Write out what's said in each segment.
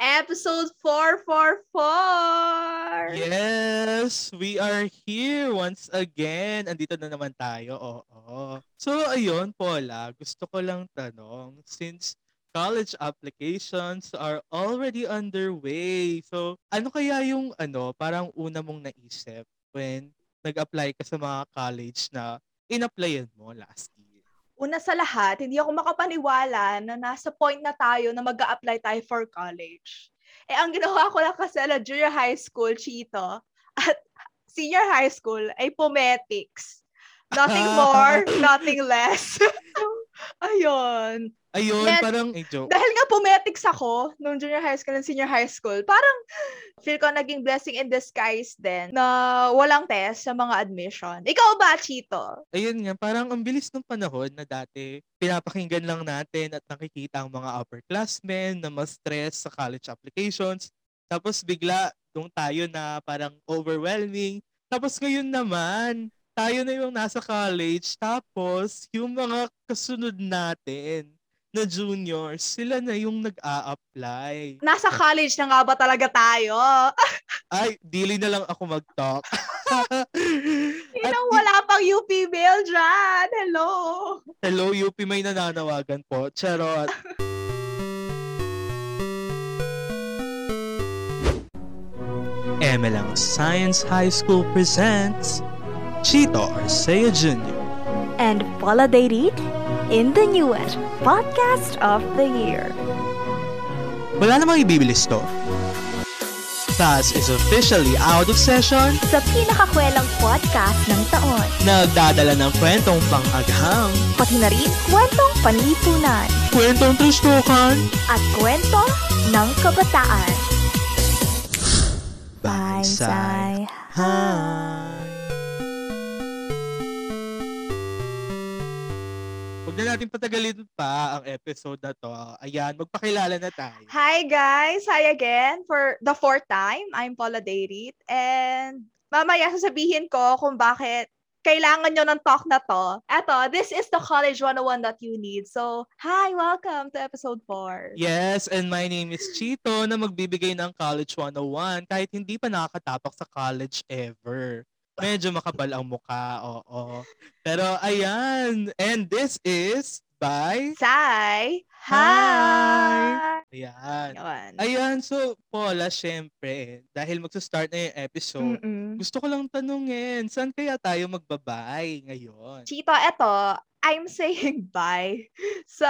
Episode 444! Yes, we are here once again. Andito na naman tayo, oo. So, ayun, Paula, gusto ko lang tanong, since college applications are already underway, so ano kaya yung ano, parang una mong naisip when nag-apply ka sa mga college na in-applyan mo last year? Una sa lahat, hindi ako makapaniwala na nasa point na tayo na mag apply tayo for college. Eh, ang ginawa ko lang kasi na junior high school, Chito, at senior high school ay pometics. Nothing more, nothing less. Ayun. Ayun, Then, parang, eh, joke. Dahil nga pometics ako nung junior high school and senior high school, parang feel ko naging blessing in disguise din na walang test sa mga admission. Ikaw ba, Chito? Ayun nga, parang ang bilis ng panahon na dati pinapakinggan lang natin at nakikita ang mga upperclassmen na mas stress sa college applications. Tapos bigla, doon tayo na parang overwhelming. Tapos ngayon naman, tayo na yung nasa college. Tapos, yung mga kasunod natin, na juniors, sila na yung nag-a-apply. Nasa college na nga ba talaga tayo? Ay, dili na lang ako mag-talk. Yun ang wala pang UP mail dyan. Hello. Hello, UP, may nananawagan po. Charot. MLang Science High School presents Chito Arcea Jr. and Paula Deirit in the newest podcast of the year. Wala namang ibibilis to. Class is officially out of session. Sa pinakakwelang podcast ng taon, Nagdadala ng kwentong pang-agham, pati na rin kwentong panlipunan kwentong tustukan, at kwento ng kabataan. Bansay Hi! Na natin patagalin pa ang episode na to. Ayan, magpakilala na tayo. Hi guys. Hi again for the fourth time. I'm Paula Deirit. And mamaya sasabihin ko kung bakit kailangan nyo ng talk na to. Eto, this is the College 101 that you need. So, hi, welcome to episode 4. Yes, and my name is Chito na magbibigay ng College 101 kahit hindi pa nakakatapak sa college ever. Medyo makapal ang mukha, oo. Pero ayan, and this is by... Sai, Hi! hi! Ayan. Yan. Ayan, so Paula, syempre, dahil magsa-start na yung episode, Mm-mm. gusto ko lang tanungin, saan kaya tayo magbabay ngayon? Chito, eto, I'm saying bye sa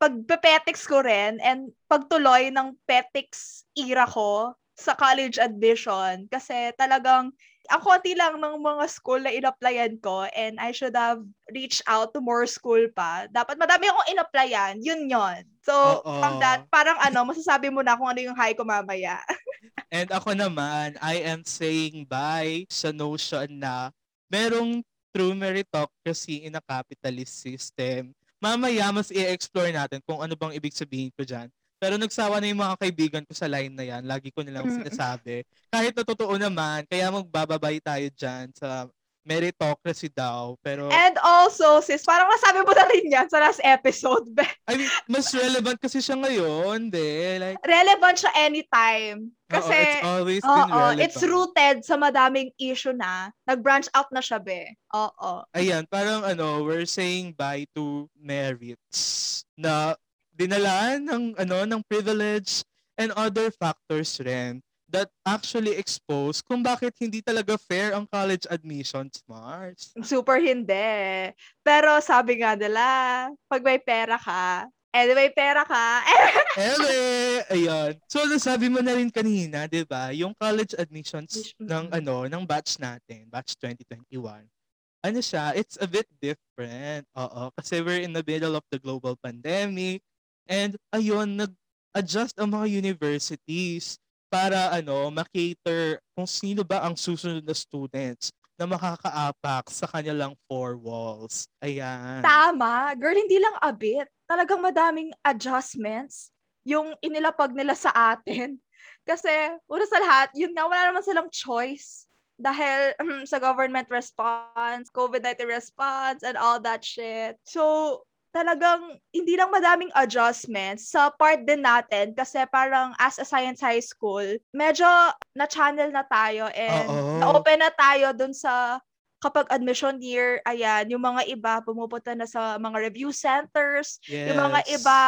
pagpepetics ko rin and pagtuloy ng petics era ko sa college admission kasi talagang ang konti lang ng mga school na in-applyan ko and I should have reached out to more school pa. Dapat madami akong in-applyan. Yun yon. So, Oo. from that, parang ano, masasabi mo na kung ano yung high ko mamaya. And ako naman, I am saying bye sa notion na merong true meritocracy in a capitalist system. Mamaya, mas i-explore natin kung ano bang ibig sabihin ko dyan. Pero nagsawa na yung mga kaibigan ko sa line na yan. Lagi ko nilang Mm. sinasabi. Kahit na totoo naman, kaya magbababay tayo dyan sa meritocracy daw. Pero, And also, sis, parang nasabi mo na rin yan sa last episode. I mean, mas relevant kasi siya ngayon, de. Like, relevant siya anytime. Kasi, oo, it's always been relevant. it's rooted sa madaming issue na. Nag-branch out na siya, be. Oo. Ayan, parang ano, we're saying bye to merits na dinalaan ng ano ng privilege and other factors rin that actually expose kung bakit hindi talaga fair ang college admissions, Mars. Super hindi. Pero sabi nga nila, pag may pera ka, eh, may pera ka, Ele! Ayan. So, nasabi mo na rin kanina, di ba, yung college admissions Admission, ng ano, ng batch natin, batch 2021, ano siya, it's a bit different. Oo, kasi we're in the middle of the global pandemic. And ayun, nag-adjust ang mga universities para ano, makater kung sino ba ang susunod na students na makakaapak sa kanilang four walls. Ayan. tama. Girl, hindi lang a bit. Talagang madaming adjustments yung inilapag nila sa atin. Kasi, una sa lahat, yun nga, wala naman silang choice. Dahil sa government response, COVID-19 response, and all that shit. So, talagang hindi lang madaming adjustments sa part din natin kasi parang as a science high school, medyo na-channel na tayo and Oo. na-open na tayo dun sa kapag admission year, ayan, yung mga iba pumupunta na sa mga review centers, Yes. yung mga iba,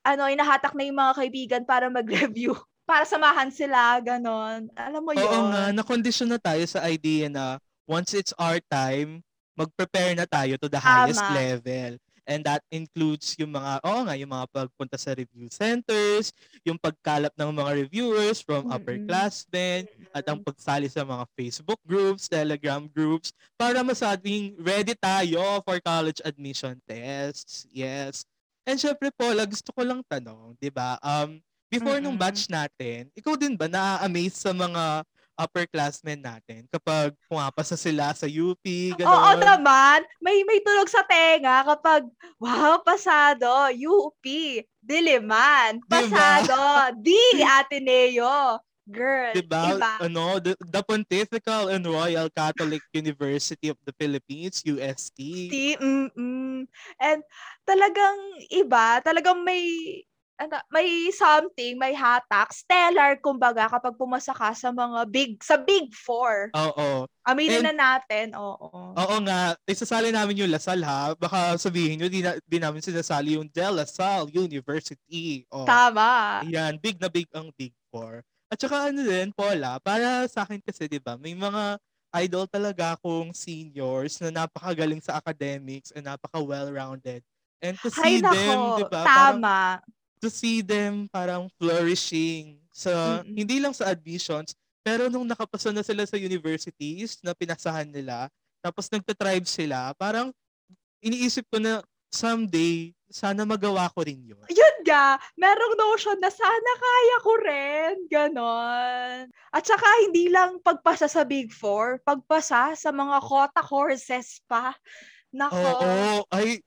ano, inahatak na yung mga kaibigan para mag-review, para samahan sila, ganon. Alam mo yun? Oo nga, na-condition na tayo sa idea na once it's our time, mag-prepare na tayo to the highest Tama. level. And that includes yung mga, oo nga, yung mga pagpunta sa review centers, yung pagkalap ng mga reviewers from Mm-mm. upperclassmen, at ang pagsali sa mga Facebook groups, Telegram groups, para masabing ready tayo for college admission tests. Yes. And syempre, Paula, gusto ko lang tanong, di ba? Um, before nung Mm-mm. batch natin, ikaw din ba na-amaze sa mga upperclassmen natin kapag pumapasa sila sa UP, Oo gano'n? naman. May may tunog sa tenga kapag, wow, pasado, UP, Diliman, Diba? pasado, di Ateneo. Girl, Diba? iba. Ano, the, the Pontifical and Royal Catholic University of the Philippines, UST. Di, mm-mm. And talagang iba, talagang may ano, may something, may hatak, stellar kumbaga kapag pumasa ka sa mga big, sa big four. Oo. Aminin And- na natin, oo. Oo nga, isasali namin yung Lasal ha. Baka sabihin nyo, di, na, di namin sinasali yung De La Salle University. Oh. Tama. Yan, big na big ang Big Four. At saka ano din, Paula, para sa akin kasi, di ba, may mga idol talaga akong seniors na napakagaling sa academics and napaka well-rounded. And to Hay see them, nako, di ba, parang tama. To see them parang flourishing sa Mm-mm. hindi lang sa admissions pero nung nakapasa na sila sa universities na pinasahan nila tapos nagta-thrive sila parang iniisip ko na someday sana magawa ko rin yun. yun nga, merong notion na sana kaya ko rin. Ganon. At saka, hindi lang pagpasa sa Big Four, pagpasa sa mga quota courses pa. Nako. Oo, ay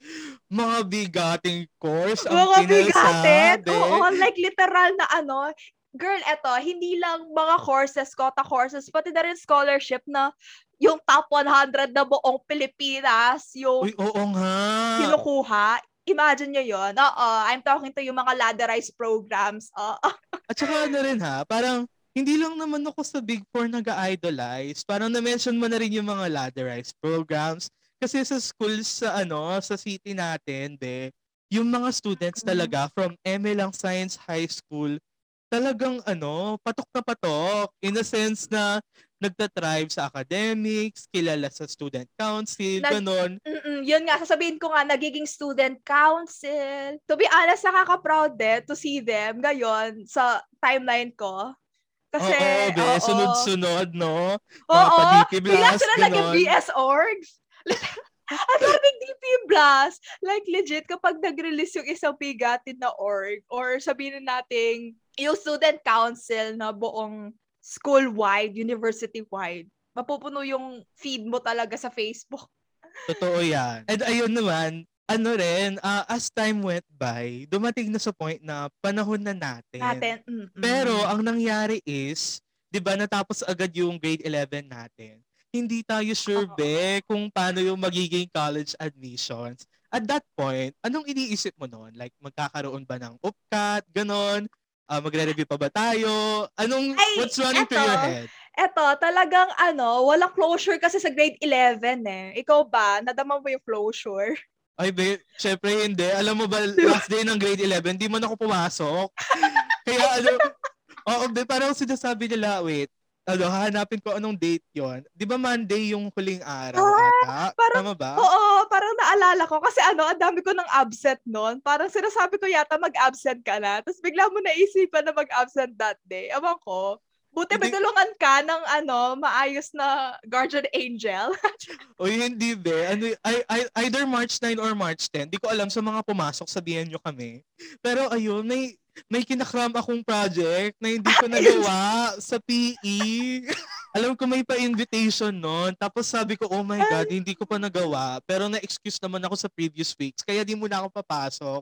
mga bigating course ang mga bigatin. Oo, like literal na ano. Girl, eto, hindi lang mga courses, quota courses, pati na rin scholarship na yung top 100 na buong Pilipinas, yung Uy, oo nga. kinukuha. Imagine nyo yun. Oo, I'm talking to yung mga ladderized programs. Oo. At saka ano rin ha, parang hindi lang naman ako sa Big Four nag-idolize. Parang na-mention mo na rin yung mga ladderized programs. Kasi sa schools sa ano, sa city natin, be, yung mga students Mm. talaga from ML lang Science High School, talagang ano, patok na patok. In a sense na nagtatribe sa academics, kilala sa student council, Nag- ganon. Mm-mm, yun nga, sasabihin ko nga, nagiging student council. To be honest, nakaka-proud eh, to see them ngayon sa timeline ko. Kasi, oo, be, oo. sunod-sunod, no? Oo, pa-DP bigla sila naging ganon. BS orgs. Ang daming DP blast. Like legit, kapag nag-release yung isang bigatin na org, or sabihin natin, yung student council na buong school-wide, university-wide, mapupuno yung feed mo talaga sa Facebook. Totoo yan. And ayun naman, ano rin, ah, as time went by, dumating na sa point na panahon na natin. Natin. mm-mm. Pero ang nangyari is, 'di ba natapos agad yung grade 11 natin. Hindi tayo sure be kung paano yung magiging college admissions. At that point, anong iniisip mo noon? Like magkakaroon ba ng UPCAT, ganon? Ah, magre-review pa ba tayo? Anong Ay, what's running through your eto. head? Eto, talagang ano, walang closure kasi sa grade 11 eh. Ikaw ba? Nadama mo yung closure? Ay, be, syempre hindi. Alam mo ba, last day ng grade 11, di man ako pumasok. Kaya ano, oo, be, parang sinasabi nila, wait, ano, hahanapin ko anong date yon. Di ba Monday yung huling araw ata? Ah, parang- Tama ba? Oo, parang naalala ko. Kasi ano, ang dami ko ng absent noon. Parang sinasabi ko yata mag-absent ka na. Tapos bigla mo naisipan na mag-absent that day. Ewan ko. Buti Hindi- tulungan ka ng ano, maayos na guardian angel. O hindi, be. Ano, I, I- either March 9 or March 10. Di ko alam sa mga pumasok, sabihan nyo kami. Pero ayun, may, may kinakram akong project na hindi ko nagawa sa PE. alam ko may pa-invitation noon. Tapos sabi ko, oh my God, hindi ko pa nagawa. Pero na-excuse naman ako sa previous weeks. Kaya di muna ako papasok.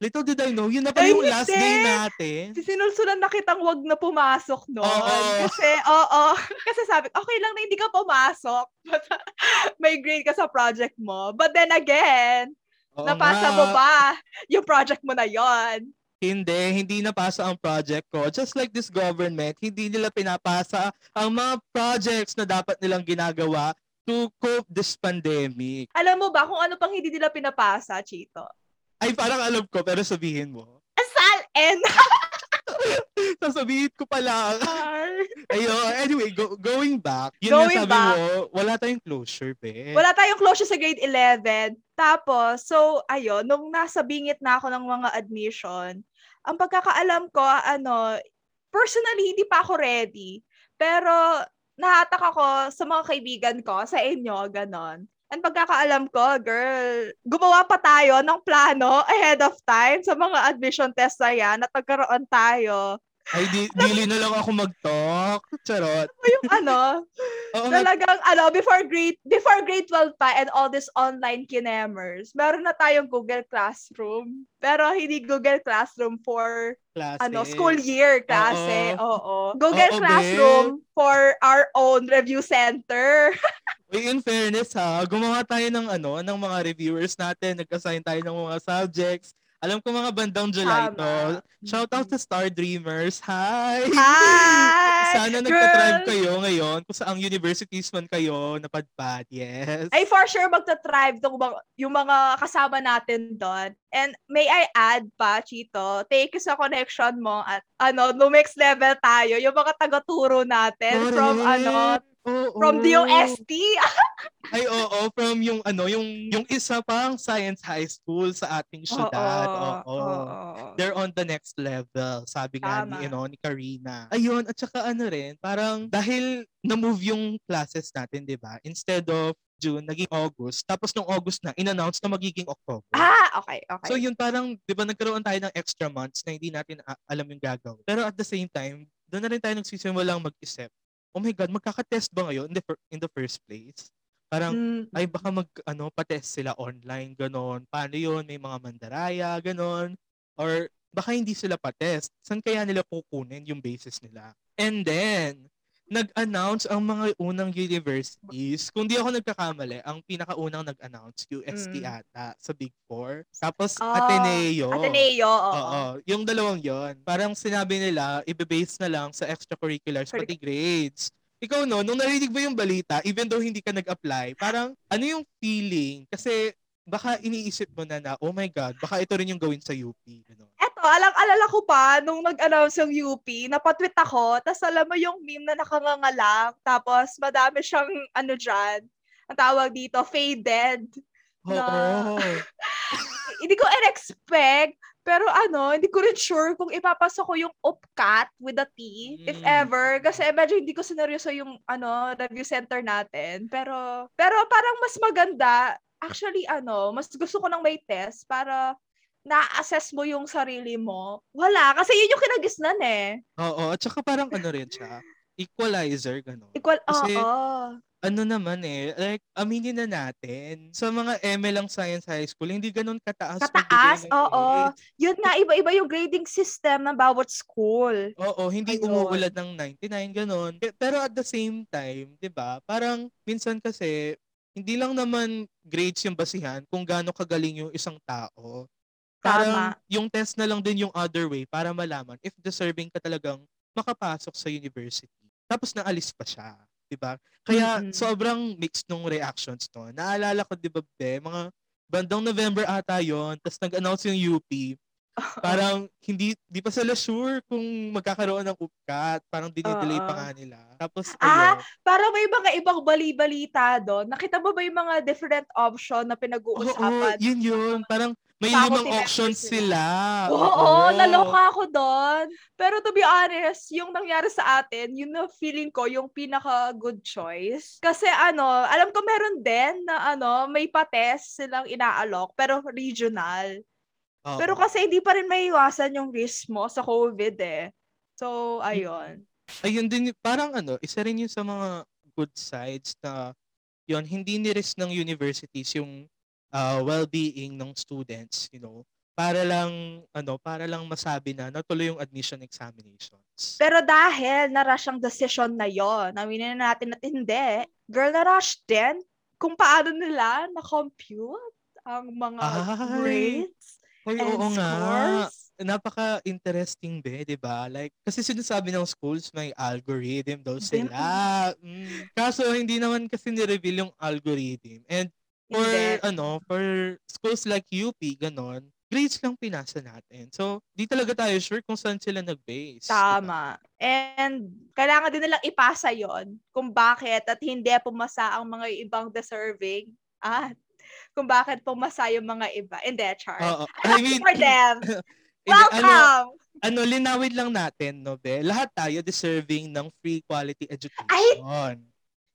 Little did I know, yun na Ay, yung last day natin. Si sinulsulan na kitang wag na pumasok noon. Oo. Kasi, oo. Kasi sabi, okay lang na hindi ka pumasok. But, may grade ka sa project mo. But then again, Oo Napasa nga. mo ba yung project mo na yon? Hindi, hindi napasa ang project ko. Just like this government, hindi nila pinapasa ang mga projects na dapat nilang ginagawa to cope this pandemic. Alam mo ba kung ano pang hindi nila pinapasa, Chito? Ay, parang alam ko, pero sabihin mo. Asal and Sasabihin ko pa lang. Ayun, anyway, go- going back, yun Going nga sabi back. mo, wala tayong closure, be. Wala tayong closure sa grade 11. Tapos, so, ayun, nung nasa bingit na ako ng mga admission, ang pagkakaalam ko, ano, personally, hindi pa ako ready. Pero, nahatak ako sa mga kaibigan ko, sa inyo, ganon. And pagkakaalam ko, girl, gumawa pa tayo ng plano ahead of time sa mga admission test na yan at nagkaroon tayo. Ay, di, dili na lang ako mag-talk. Charot. Yung ano, Oo Talagang, ano, before grade, before grade 12 pa and all this online kinemers, meron na tayong Google Classroom. Pero hindi Google Classroom for, klase. ano, school year klase. Oo. Oo, Google be. Classroom for our own review center. Uy, in fairness ha, gumawa tayo ng ano, ng mga reviewers natin, nag-assign tayo ng mga subjects. Alam ko mga bandang July Tama. to. Shout out to Star Dreamers. Hi! Hi! Sana nagtatribe kayo ngayon kung saang universities man kayo napadpad. Yes. Ay, for sure, magta-thrive tong yung mga kasama natin doon. And may I add pa, Chito, you sa connection mo at ano, no next level tayo. Yung mga taga-turo natin from Correct. ano, Oo. from DOST. Ay, oo, from yung ano, yung yung isa pang science high school sa ating syudad. Oo. They're on the next level, sabi nga Tama. ni, you know, ni Karina. Ayun, at saka ano rin, parang dahil na-move yung classes natin, di ba? Instead of June, naging August. Tapos nung August na, in-announce na magiging October. Ah, okay, okay. So yun parang, di ba, nagkaroon tayo ng extra months na hindi natin alam yung gagawin. Pero at the same time, doon na rin tayo nagsisimulang mag-isip, oh my God, magkaka-test ba ngayon in the, in the first place? Parang, Mm. ay baka mag ano patest sila online ganon. Paano yun? May mga mandaraya ganon. Or baka hindi sila patest. Saan kaya nila kukunin yung basis nila? And then nag-announce ang mga unang universities kung di ako nagkakamali ang pinakaunang nag-announce UST Mm. ata sa Big Four tapos Ah, Ateneo Ateneo, oo. Oo, yung dalawang yon. Parang sinabi nila, ibe-base na lang sa extracurriculars, pati grades. Ikaw no, nung narinig mo yung balita, even though hindi ka nag-apply, parang ano yung feeling? Kasi baka iniisip mo na na, oh my God, baka ito rin yung gawin sa UP. Ganun. Eto, alang-alala ko pa, nung nag-announce yung UP, napatweet ako, tapos alam mo yung meme na nakangangalang, tapos madami siyang, ano dyan, ang tawag dito, faded. Oo. Hindi ko in-expect, pero ano, hindi ko rin sure kung ipapasok ko yung UPCAT with a T, if Mm. ever. Kasi medyo hindi ko sineryoso yung ano, review center natin. Pero, pero parang mas maganda, actually ano, mas gusto ko nang may test para na-assess mo yung sarili mo. Wala, kasi yun yung kinagisnan eh. Oo, at saka parang ano rin siya, equalizer, gano'n. Equal, Kasi- oo. Ano naman eh, like, aminin na natin, sa mga ML lang Science High School, hindi ganun kataas. Kataas, oo. Yun nga, iba-iba yung grading system ng bawat school. Oo, hindi Ayun. umuulat ng 99, ganun. Pe- Pero at the same time, di ba, parang minsan kasi, hindi lang naman grades yung basihan kung gaano kagaling yung isang tao. Parang Tama. yung test na lang din yung other way para malaman if deserving ka talagang makapasok sa university. Tapos naalis pa siya, 'di ba? Kaya Mm-mm. sobrang mixed nung reactions to. Naalala ko 'di ba, be, mga bandang November ata 'yon, tapos nag-announce yung UP. Parang hindi di pa sila sure kung magkakaroon ng UPCAT. Parang dinidelay pa Oo. nga nila. Tapos Ah, ayun. Para may mga ibang bali-balita doon. Nakita mo ba yung mga different option na Oo, pinag-uusapan? yun yun. Parang may Faculty limang options sila. sila. Oo, naloka ako doon. Pero to be honest, yung nangyari sa atin, yun na feeling ko yung pinaka good choice. Kasi ano, alam ko meron din na ano, may pa-test silang inaalok, pero regional. Oo. Pero kasi hindi pa rin maiwasan yung risk mo sa COVID eh. So, ayun. ayun din, parang ano, isa rin yun sa mga good sides na yun, hindi ni-risk ng universities yung uh, well-being ng students, you know, para lang, ano, para lang masabi na natuloy yung admission examinations. Pero dahil na-rush ang decision na yon, aminin na natin at hindi, girl, na-rush din kung paano nila na-compute ang mga Ay. grades Ay, and oo nga. scores. Napaka-interesting be, di ba? Like, kasi sinasabi ng schools may algorithm daw sila. Mm. Kaso, hindi naman kasi ni-reveal yung algorithm. And for, Hindi. ano, for schools like UP, ganon, grades lang pinasa natin. So, di talaga tayo sure kung saan sila nag-base. Tama. And kailangan din nilang ipasa yon kung bakit at hindi pumasa ang mga ibang deserving at kung bakit pumasa yung mga iba. Hindi, char. Happy I mean, for them. hindi, ano, Welcome! ano, linawin lang natin, no, be? Lahat tayo deserving ng free quality education.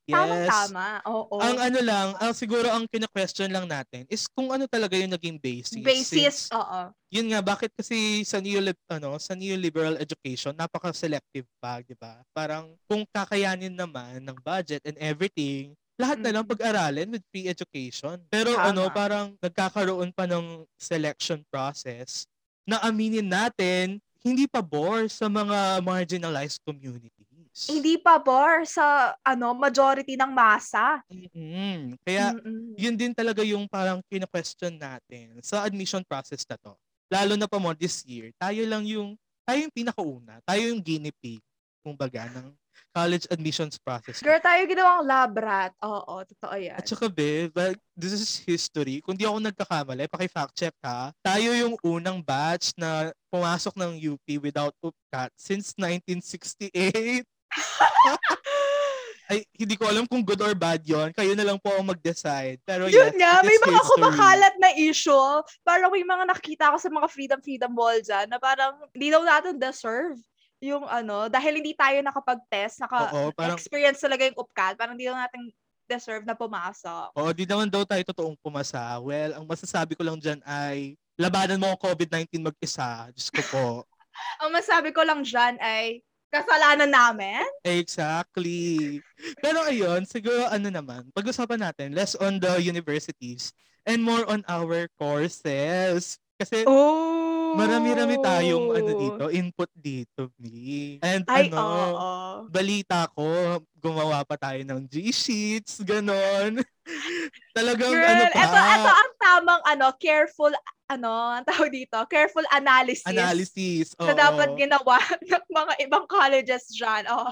Yes. Tama-tama. Oo. Ang ano lang, ang siguro ang kina-question lang natin is kung ano talaga yung naging basis. Basis, Since, oo. yun nga, bakit kasi sa neo ano, sa neoliberal education, napaka-selective pa, di ba? Parang kung kakayanin naman ng budget and everything, lahat na lang pag-aralin with free education. Pero Tama. ano, parang nagkakaroon pa ng selection process na aminin natin, hindi pa bore sa mga marginalized communities. Hindi pa bor sa ano majority ng masa. Mm-mm. Kaya Mm-mm. yun din talaga yung parang kina-question natin sa admission process na to. Lalo na pa mo this year, tayo lang yung, tayo yung pinakauna, tayo yung guinea pig, kumbaga, ng college admissions process. Girl, tayo ginawang lab rat. Oo, totoo yan. At saka, be, this is history. Kung di ako nagkakamali, paki-fact check ha. Tayo yung unang batch na pumasok ng UP without UPCAT since 1968. Ay, hindi ko alam kung good or bad yon. Kayo na lang po ang mag-decide. Pero Yun yes, nga, it may mga history. kumakalat na issue. Parang may mga nakikita ko sa mga freedom freedom wall dyan na parang hindi daw natin deserve yung ano, dahil hindi tayo nakapag-test, parang- naka-experience talaga yung UPCAT, parang hindi daw natin deserve na pumasok. Oo, di naman daw tayo totoong pumasa. Well, ang masasabi ko lang dyan ay labanan mo ang COVID-19 mag-isa. Diyos ko po. Ang masabi ko lang dyan ay kasalanan namin. exactly. Pero ayun, siguro ano naman, pag-usapan natin less on the universities and more on our courses. Kasi Oh! Marami-rami tayong ano dito, input dito, me. And Ay, ano, oo. balita ko, gumawa pa tayo ng G-sheets, ganon. Talagang Girl, ano pa, ito, ito ang tamang ano, careful, ano, ang tawag dito, careful analysis. analysis. na oo. dapat ginawa ng mga ibang colleges dyan. Oh.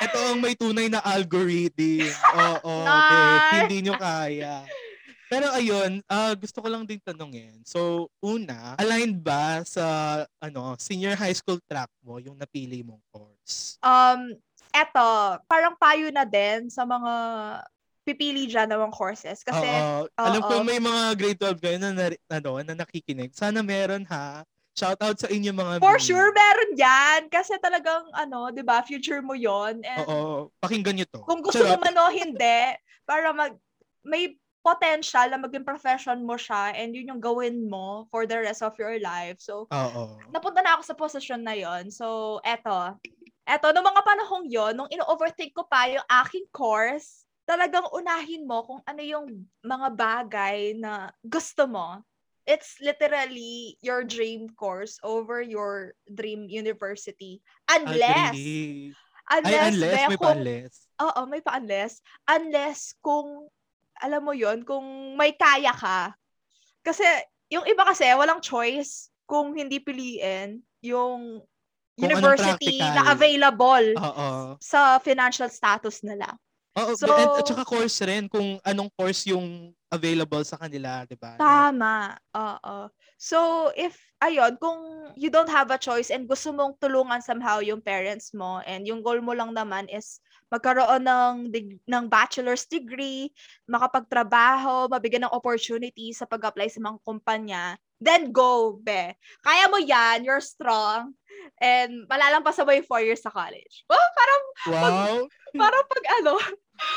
Ito ang may tunay na algorithm. Oo, Nice. babe, hindi nyo kaya. Pero ayun, ah, gusto ko lang din tanungin. So, una, aligned ba sa ano senior high school track mo yung napili mong course? Um, eto, parang payo na din sa mga pipili dyan ng mga courses. Kasi, Oo. alam ko may mga grade 12 kayo na, nari- ano, na nakikinig. Sana meron ha. Shout out sa inyo mga for B. sure, meron yan. Kasi talagang, ano, di ba, future mo yon And Oo. Pakinggan nyo to. kung gusto Charot. mo man o hindi, para mag, may potential na maging profession mo siya and yun yung gawin mo for the rest of your life. So, Oo. napunta na ako sa posisyon na yon. So, eto. Eto, noong mga panahong yon, nung ino-overthink ko pa yung aking course, talagang unahin mo kung ano yung mga bagay na gusto mo. It's literally your dream course over your dream university. Unless, Agree. unless, Ay, unless, may kung- pa-unless. Oo, may pa-unless. Unless kung, alam mo yon kung may kaya ka. Kasi, yung iba kasi, walang choice kung hindi piliin yung Kung university na available Oo. sa financial status nila. Oo, So- and, at saka course rin, kung anong course yung available sa kanila, di ba? Tama. Oo. So, if, ayun, kung you don't have a choice and gusto mong tulungan somehow yung parents mo and yung goal mo lang naman is magkaroon ng, dig- ng bachelor's degree, makapagtrabaho, mabigyan ng opportunity sa pag-apply sa mga kumpanya, then go, be. Kaya mo yan, you're strong, and malalampasan mo yung four years sa college. Oh, parang, Wow! parang pag ano,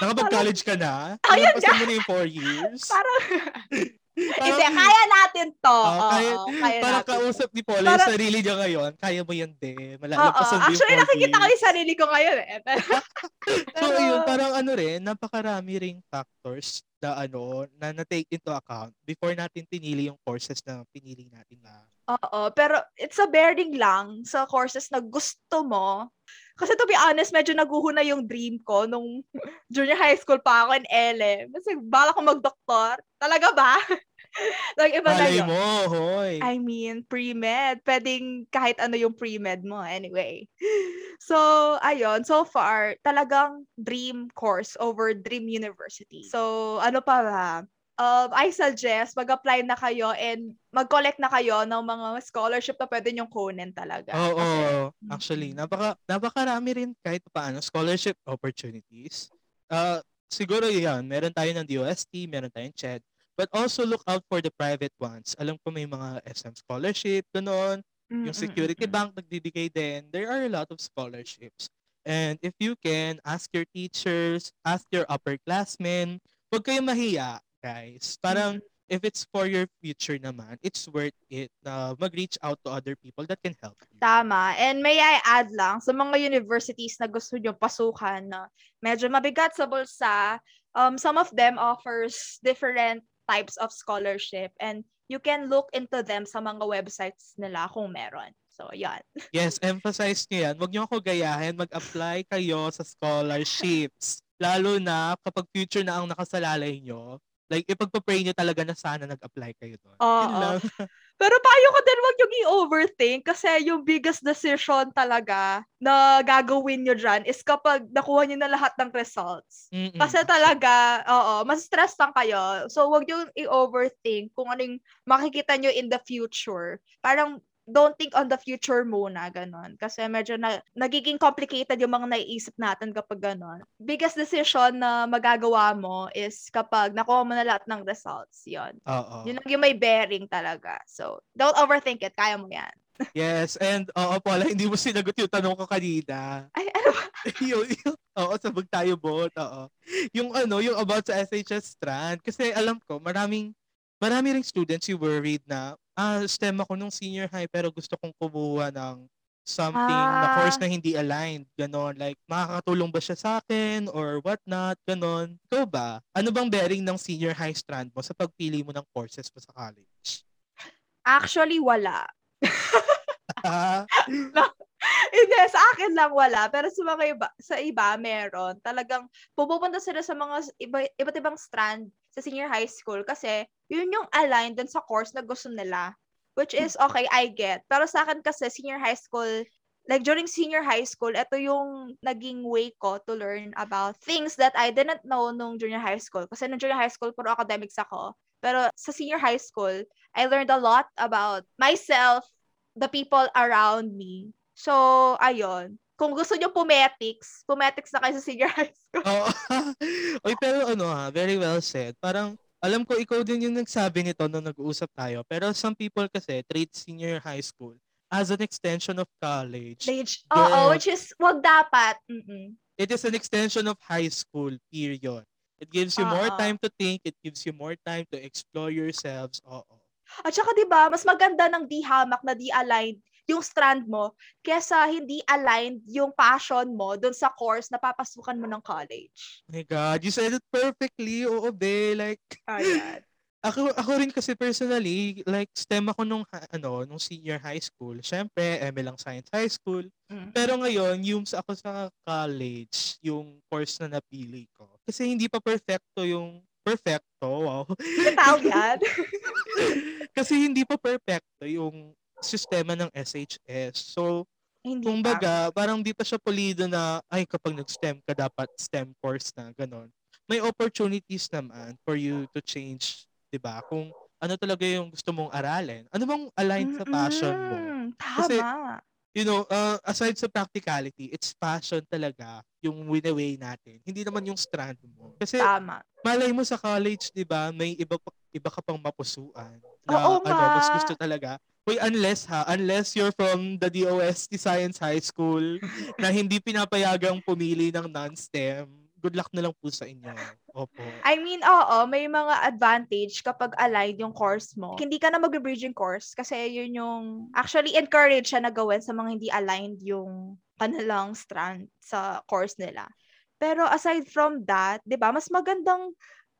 Nakapag-college ka na? Ayun Nalampasan mo na yung four years? parang, Parang- hindi, kaya natin to. Ah, Oo, kaya- kaya Parang natin kausap ni Paula Parang- yung sarili niya ngayon. Kaya mo yan, de. Oo. Malalampasan mo yung Actually, nakikita ko yung sarili ko ngayon eh. So, yun, parang ano rin, napakarami ring factors na ano, na na-take into account before natin pinili yung courses na pinili natin na. Oo, pero it's a bearing lang sa courses na gusto mo. Kasi to be honest, medyo naguhuna yung dream ko nung junior high school pa ako in LM. Kasi bala ko mag-doktor. Talaga ba? like, iba na Malay yun. mo, hoy. I mean, pre-med. Pwedeng kahit ano yung pre-med mo. Anyway. So, ayun. So far, talagang dream course over dream university. So, ano pa ba? Um, I suggest mag-apply na kayo and mag-collect na kayo ng mga scholarship na pwede nyong kunin talaga. Oo, Kasi- actually, Mm. napaka napakarami rin kahit paano scholarship opportunities. Uh, siguro yan, meron tayo ng DOST, meron tayong CHED, but also look out for the private ones. Alam ko may mga SM scholarship, ganoon. Mm, Yung security bank nagbibigay din. There are a lot of scholarships. And if you can, ask your teachers, ask your upperclassmen. Huwag kayong mahiya, guys. Parang if it's for your future naman, it's worth it na mag-reach out to other people that can help you. Tama. And may I add lang, sa mga universities na gusto nyo pasukan na medyo mabigat sa bulsa, um, some of them offers different types of scholarship and you can look into them sa mga websites nila kung meron. So, yan. Yes, emphasize nyo yan. Huwag nyo ako gayahin. Mag-apply kayo sa scholarships. Lalo na kapag future na ang nakasalalay nyo, like, ipagpa-pray nyo talaga na sana nag-apply kayo doon. Oo. Pero payo ko din wag yung i-overthink kasi yung biggest decision talaga na gagawin nyo dyan is kapag nakuha nyo na lahat ng results. Mm-mm. Kasi talaga, oo, mas stress lang kayo. So, wag yung i-overthink kung anong makikita nyo in the future. Parang, don't think on the future muna, ganon. Kasi medyo na, nagiging complicated yung mga naiisip natin kapag ganon. Biggest decision na magagawa mo is kapag nakuha mo na lahat ng results. Yon. Oo. Yun lang yung may bearing talaga. So, don't overthink it. Kaya mo yan. Yes, and oo, Paula, hindi mo sinagot yung tanong ko kanina. Ay, ano ba? yung, yung, oo, sabag tayo bot, oo. Yung ano, yung about sa SHS strand. Kasi alam ko, maraming, marami ring students yung worried na, ah, STEM ako nung senior high, pero gusto kong kumuha ng something na Ah. course na hindi aligned. Ganon, like, makakatulong ba siya sa akin or what not, ganon. Ikaw ba? Ano bang bearing ng senior high strand mo sa pagpili mo ng courses mo sa college? Actually, wala. Ah, Hindi, sa akin lang wala. Pero sa mga iba, sa iba, meron. Talagang pupunta sila sa mga iba, iba't ibang strand sa senior high school kasi yun yung aligned dun sa course na gusto nila. Which is, okay, I get. Pero sa akin kasi, senior high school, like during senior high school, ito yung naging way ko to learn about things that I didn't know nung junior high school. Kasi nung junior high school, puro academics ako. Pero sa senior high school, I learned a lot about myself, the people around me. So, ayun. Kung gusto nyo pumetics, pumetics na kayo sa senior high school. Oo. Oy, pero ano ha, very well said. Parang, alam ko ikaw din yung nagsabi nito nung nag-uusap tayo. Pero some people kasi treat senior high school as an extension of college. Stage. Oo, Yes. which is, wag dapat. Mm-mm. It is an extension of high school, period. It gives you more Oo. time to think. It gives you more time to explore yourselves. Oo. At saka, di ba, mas maganda ng di hamak na di aligned yung strand mo kesa hindi aligned yung passion mo dun sa course na papasukan mo ng college. Oh my God, you said it perfectly. Oo, be. Like, Ayan. Ako ako rin kasi personally, like STEM ako nung ano, nung senior high school. Syempre, ML lang Science High School. Mm. Pero ngayon, yung sa ako sa college, yung course na napili ko. Kasi hindi pa perfecto yung perfecto, wow. Tawag yan. kasi hindi pa perfecto yung sistema ng SHS. So, hindi kumbaga, parang di pa siya pulido na, ay, kapag nag-STEM ka, dapat STEM course na, ganon. May opportunities naman for you to change, di ba? Kung ano talaga yung gusto mong aralin. Ano bang aligned sa passion mo? Mm-mm. Kasi- Tama. You know, uh, aside sa practicality, it's passion talaga yung winaway natin. Hindi naman yung strand mo. Kasi Tama. malay mo sa college, di ba, may iba, pa- iba ka pang mapusuan. Na, Oo ano, mas gusto talaga. Uy, unless ha, unless you're from the DOST Science High School na hindi pinapayagang pumili ng non-STEM, good luck na lang po sa inyo. Opo. I mean, oo, may mga advantage kapag aligned yung course mo. Hindi ka na mag-bridging course kasi yun yung actually encourage siya na gawin sa mga hindi aligned yung kanilang strand sa course nila. Pero aside from that, 'di ba, mas magandang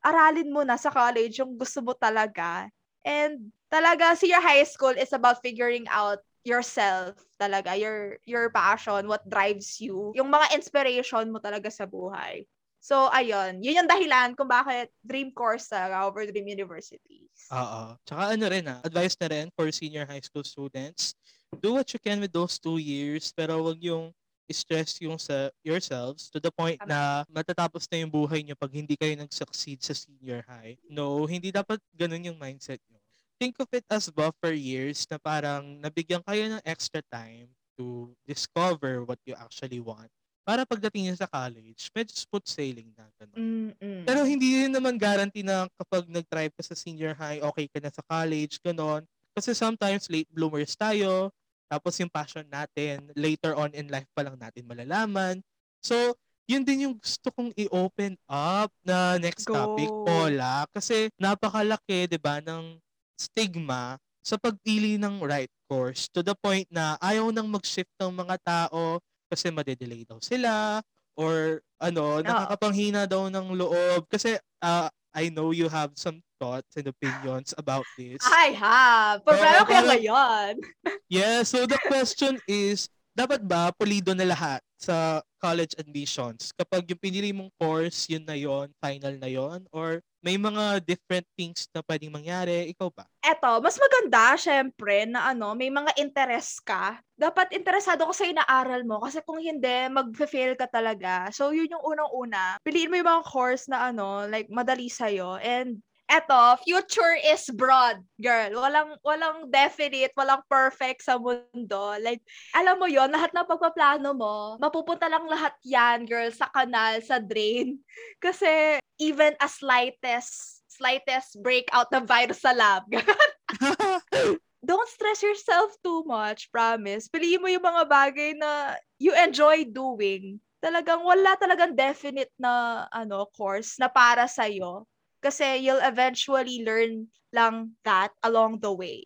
aralin mo na sa college yung gusto mo talaga. And talaga senior high school is about figuring out yourself talaga, your your passion, what drives you, yung mga inspiration mo talaga sa buhay. So, ayun. Yun yung dahilan kung bakit dream course talaga over dream university. Oo. Tsaka ano rin ah, advice na rin for senior high school students, do what you can with those two years, pero wag yung stress yung sa yourselves to the point na matatapos na yung buhay nyo pag hindi kayo nag-succeed sa senior high. No, hindi dapat ganun yung mindset nyo. Think of it as buffer years na parang nabigyan kayo ng extra time to discover what you actually want. Para pagdating nyo sa college, medyo smooth sailing na. Ganun. Mm-mm. Pero hindi rin naman guarantee na kapag nag-thrive ka sa senior high, okay ka na sa college, ganon. Kasi sometimes late bloomers tayo, tapos yung passion natin, later on in life pa lang natin malalaman. So, yun din yung gusto kong i-open up na next Go. topic, Paula. Kasi napakalaki, di ba, ng stigma sa pagpili ng right course to the point na ayaw nang mag-shift ng mga tao kasi madedelay daw sila or ano, nakakapanghina daw ng loob. Kasi ah, I know you have some thoughts and opinions about this. I have. Problema parang- ngayon. Yeah, so the question is, dapat ba pulido na lahat sa college admissions? Kapag yung pinili mong course, yun na yon final na yon Or may mga different things na pwedeng mangyari? Ikaw ba? Eto, mas maganda, syempre, na ano, may mga interest ka. Dapat interesado ka sa inaaral mo kasi kung hindi, mag-fail ka talaga. So, yun yung unang-una. Piliin mo yung mga course na ano, like, madali sa'yo. And eto, future is broad, girl. Walang walang definite, walang perfect sa mundo. Like, alam mo yon lahat ng pagpaplano mo, mapupunta lang lahat yan, girl, sa kanal, sa drain. Kasi even a slightest slightest breakout ng virus sa lab. Don't stress yourself too much, promise. Piliin mo yung mga bagay na you enjoy doing. Talagang wala talagang definite na ano course na para sa kasi you'll eventually learn lang that along the way.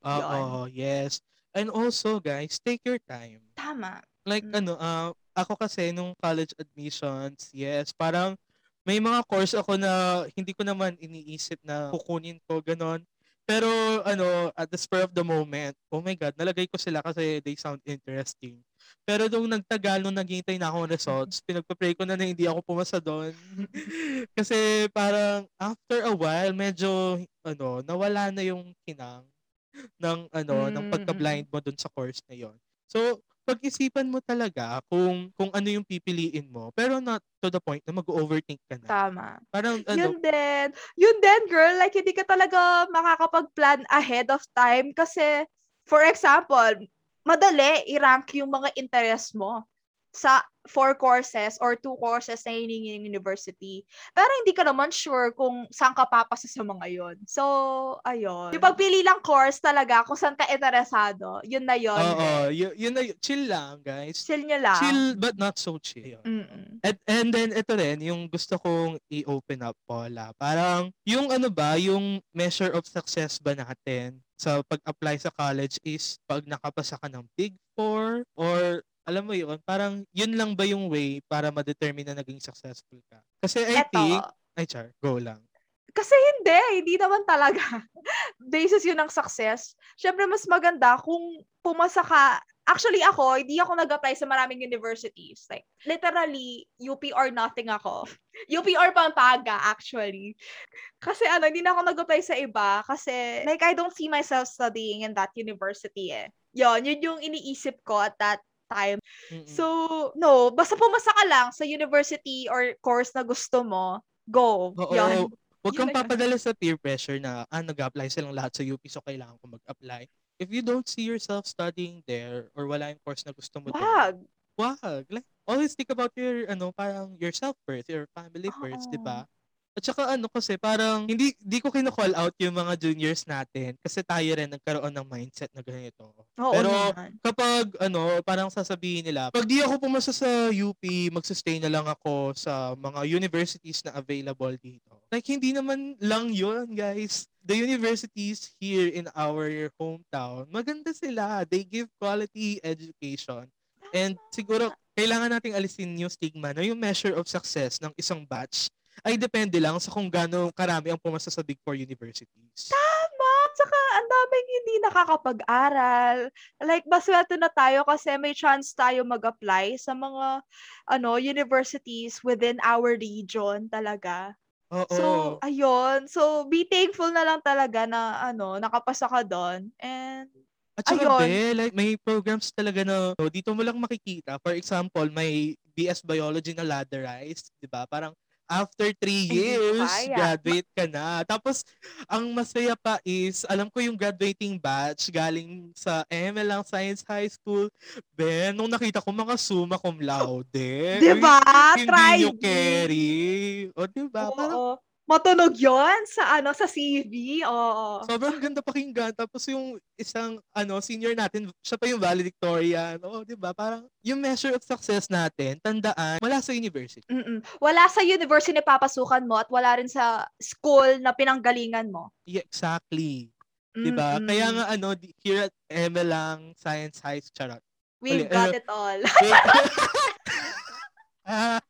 Oo, yes. And also, guys, take your time. Tama. Like Mm. ano, ah, ako kasi nung college admissions, yes, parang may mga course ako na hindi ko naman iniisip na kukunin ko ganon. Pero ano, at the spur of the moment, oh my God, nalagay ko sila kasi they sound interesting. Pero nung nagtagal, nung naghihintay na ako ng results, pinagpa-pray ko na na hindi ako pumasa doon. kasi parang after a while, medyo ano, nawala na yung kinang ng ano, ng Mm, pagka-blind mo doon sa course na yon. So, pag-isipan mo talaga kung kung ano yung pipiliin mo, pero not to the point na mag-overthink ka na. Tama. Parang ano, Yun din. Yun din, girl. Like, hindi ka talaga makakapag-plan ahead of time kasi, for example, madali i-rank yung mga interest mo sa four courses or two courses na hiningi ng university. Pero hindi ka naman sure kung saan ka papasa sa mga yon. So, ayun. Yung pagpili lang course talaga kung saan ka interesado, yun na yun. oo, yun, yun na, yun. chill lang, guys. Chill nyo lang. Chill but not so chill. Mm-mm. And, and then ito rin, yung gusto kong i-open up, Paula. Parang, yung ano ba, yung measure of success ba natin sa pag-apply sa college is pag nakapasa ka ng Big Four or alam mo yun, parang yun lang ba yung way para ma-determine na naging successful ka? Kasi I Eto, think, ay char, go lang. Kasi hindi, hindi naman talaga. Basis yun ng success. Siyempre, mas maganda kung pumasa ka. Actually, ako, hindi ako nag-apply sa maraming universities. Like, literally, UP or nothing ako. UP or Pampanga, actually. Kasi ano, hindi na ako nag-apply sa iba. Kasi, like, I don't see myself studying in that university eh. Yun, yun yung iniisip ko at that time. Mm-mm. So, no, basta pumasa ka lang sa university or course na gusto mo, go. Oo, Yun. Huwag kang papadala sa peer pressure na ah, nag-apply silang lahat sa UP so kailangan ko mag-apply. If you don't see yourself studying there or wala yung course na gusto mo Wag. wag. Like, always think about your, ano, parang yourself first, your family first, di ba? At saka ano kasi parang hindi di ko kino-call out yung mga juniors natin kasi tayo rin nagkaroon ng mindset na ganito. Oo Pero naman. kapag ano, parang sasabihin nila, pag di ako pumasa sa UP, magsustain na lang ako sa mga universities na available dito. Like, hindi naman lang yun, guys. The universities here in our hometown, maganda sila. They give quality education. And siguro, kailangan nating alisin yung stigma na yung measure of success ng isang batch ay depende lang sa kung gaano karami ang pumasa sa Big Four universities. Tama! Tsaka, ang daming hindi nakakapag-aral. Like, baswerte na tayo kasi may chance tayo mag-apply sa mga ano universities within our region talaga. Oo. So, ayun. So, be thankful na lang talaga na ano, nakapasa ka doon. And At saka Ayun. be, like, may programs talaga na oh, dito mo lang makikita. For example, may BS Biology na ladderized, di ba? Parang after three years, graduate ka na. Tapos, ang masaya pa is, alam ko yung graduating batch galing sa ML lang Science High School. Ben, nung nakita ko mga summa cum laude. Di ba? Hindi Try nyo carry. O, di ba? Parang Oo. Matunog yon sa ano sa CV. Oo. Sobrang ganda pakinggan. Tapos yung isang ano senior natin, siya pa yung valedictorian. Oo, 'di ba? Parang yung measure of success natin, tandaan, wala sa university. Mm-mm. Wala sa university na papasukan mo at wala rin sa school na pinanggalingan mo. Yeah, exactly. 'Di ba? Kaya nga ano, here at ML lang Science High charot. We've Uli, got ano- it all. Ah.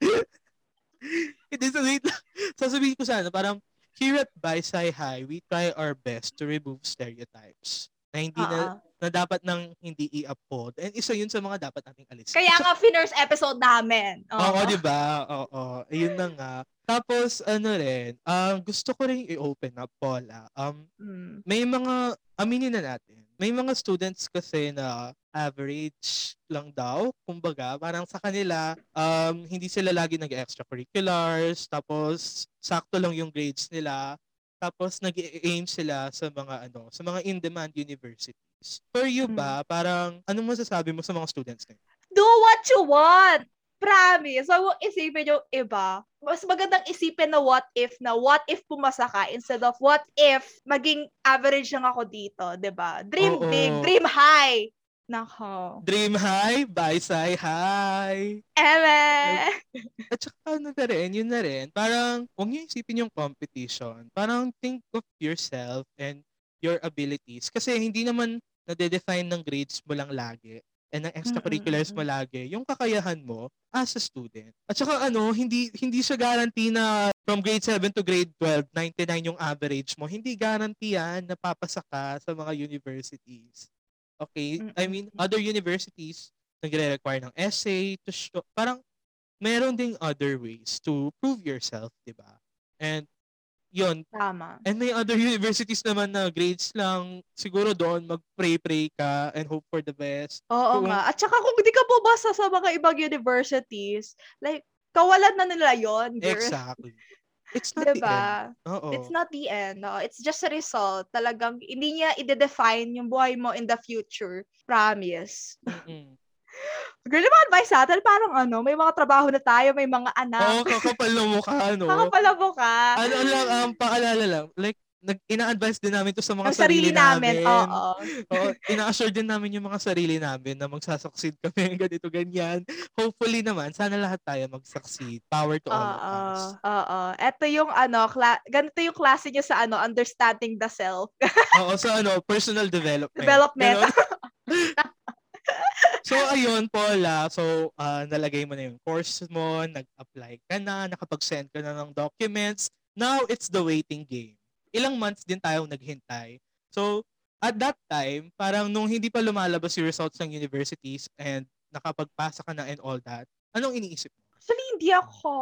Wait lang. Sasabihin ko sana, parang here at Baisai High, we try our best to remove stereotypes na hindi na, Oo. Na dapat nang hindi i-uphold. And isa yun sa mga dapat nating alisin. Kaya nga finers episode namin. Oo, di ba? Oo, ayun na nga. Tapos, ano rin, um, gusto ko rin i-open up, Paula. Um, Mm. may mga, aminin na natin, may mga students kasi na average lang daw. Kumbaga, parang sa kanila, um, hindi sila lagi nag-extracurriculars, tapos sakto lang yung grades nila, tapos nag aim sila sa mga ano, sa mga in-demand universities. For you ba, parang anong masasabi mo sa mga students ngayon? Do what you want! Promise. Huwag mong isipin yung iba. Mas magandang isipin na what if na what if pumasa ka instead of what if maging average lang ako dito, 'di ba? Dream Oo. big, dream high. Nako. Dream high, bye say high. Eme! At saka ano na rin, yun na rin, parang huwag niyo isipin yung competition. Parang think of yourself and your abilities. Kasi hindi naman nade-define ng grades mo lang lagi and ng extracurriculars mo lagi, yung kakayahan mo as a student. At saka ano, hindi hindi siya guarantee na from grade 7 to grade 12, 99 yung average mo. Hindi guarantee yan na papasa ka sa mga universities. Okay? I mean, other universities nagre-require ng essay to show, parang meron ding other ways to prove yourself, di ba? And yun, Tama. and may other universities naman na grades lang, siguro doon mag-pray-pray ka and hope for the best. Oo Kung- nga. At saka kung di ka bumasa sa mga ibang universities, like, kawalan na nila yon girl. Exactly. It's not the end. Diba? Oo. It's not the end. No? It's just a result. Talagang hindi niya i-define yung buhay mo in the future. Promise. Mm-mm. Girl, yung mga advice natin, parang ano, may mga trabaho na tayo, may mga Oo, anak. kakapal ng mukha, no? Kakapalabo ka. Ano lang, um, paalala lang, like, nag, ina-advise din namin to sa mga Ang sarili namin. Oo. Oo, ina-assure din namin yung mga sarili namin na magsasucceed kami ganito ganyan. Hopefully naman sana lahat tayo mag-succeed. Power to all of us. Oo. Ito yung ano, kla- ganito yung klase niya sa ano, understanding the self. Oo, so ano, personal development. Development. Ganon. So ayun, Paula. So ah, nalagay mo na yung course mo, nag-apply ka na, nakapag-send ka na ng documents. Now it's the waiting game. Ilang months din tayong naghintay. So at that time, parang nung hindi pa lumalabas yung results ng universities and nakapagpasa ka na and all that, anong iniisip mo? Actually, hindi ako.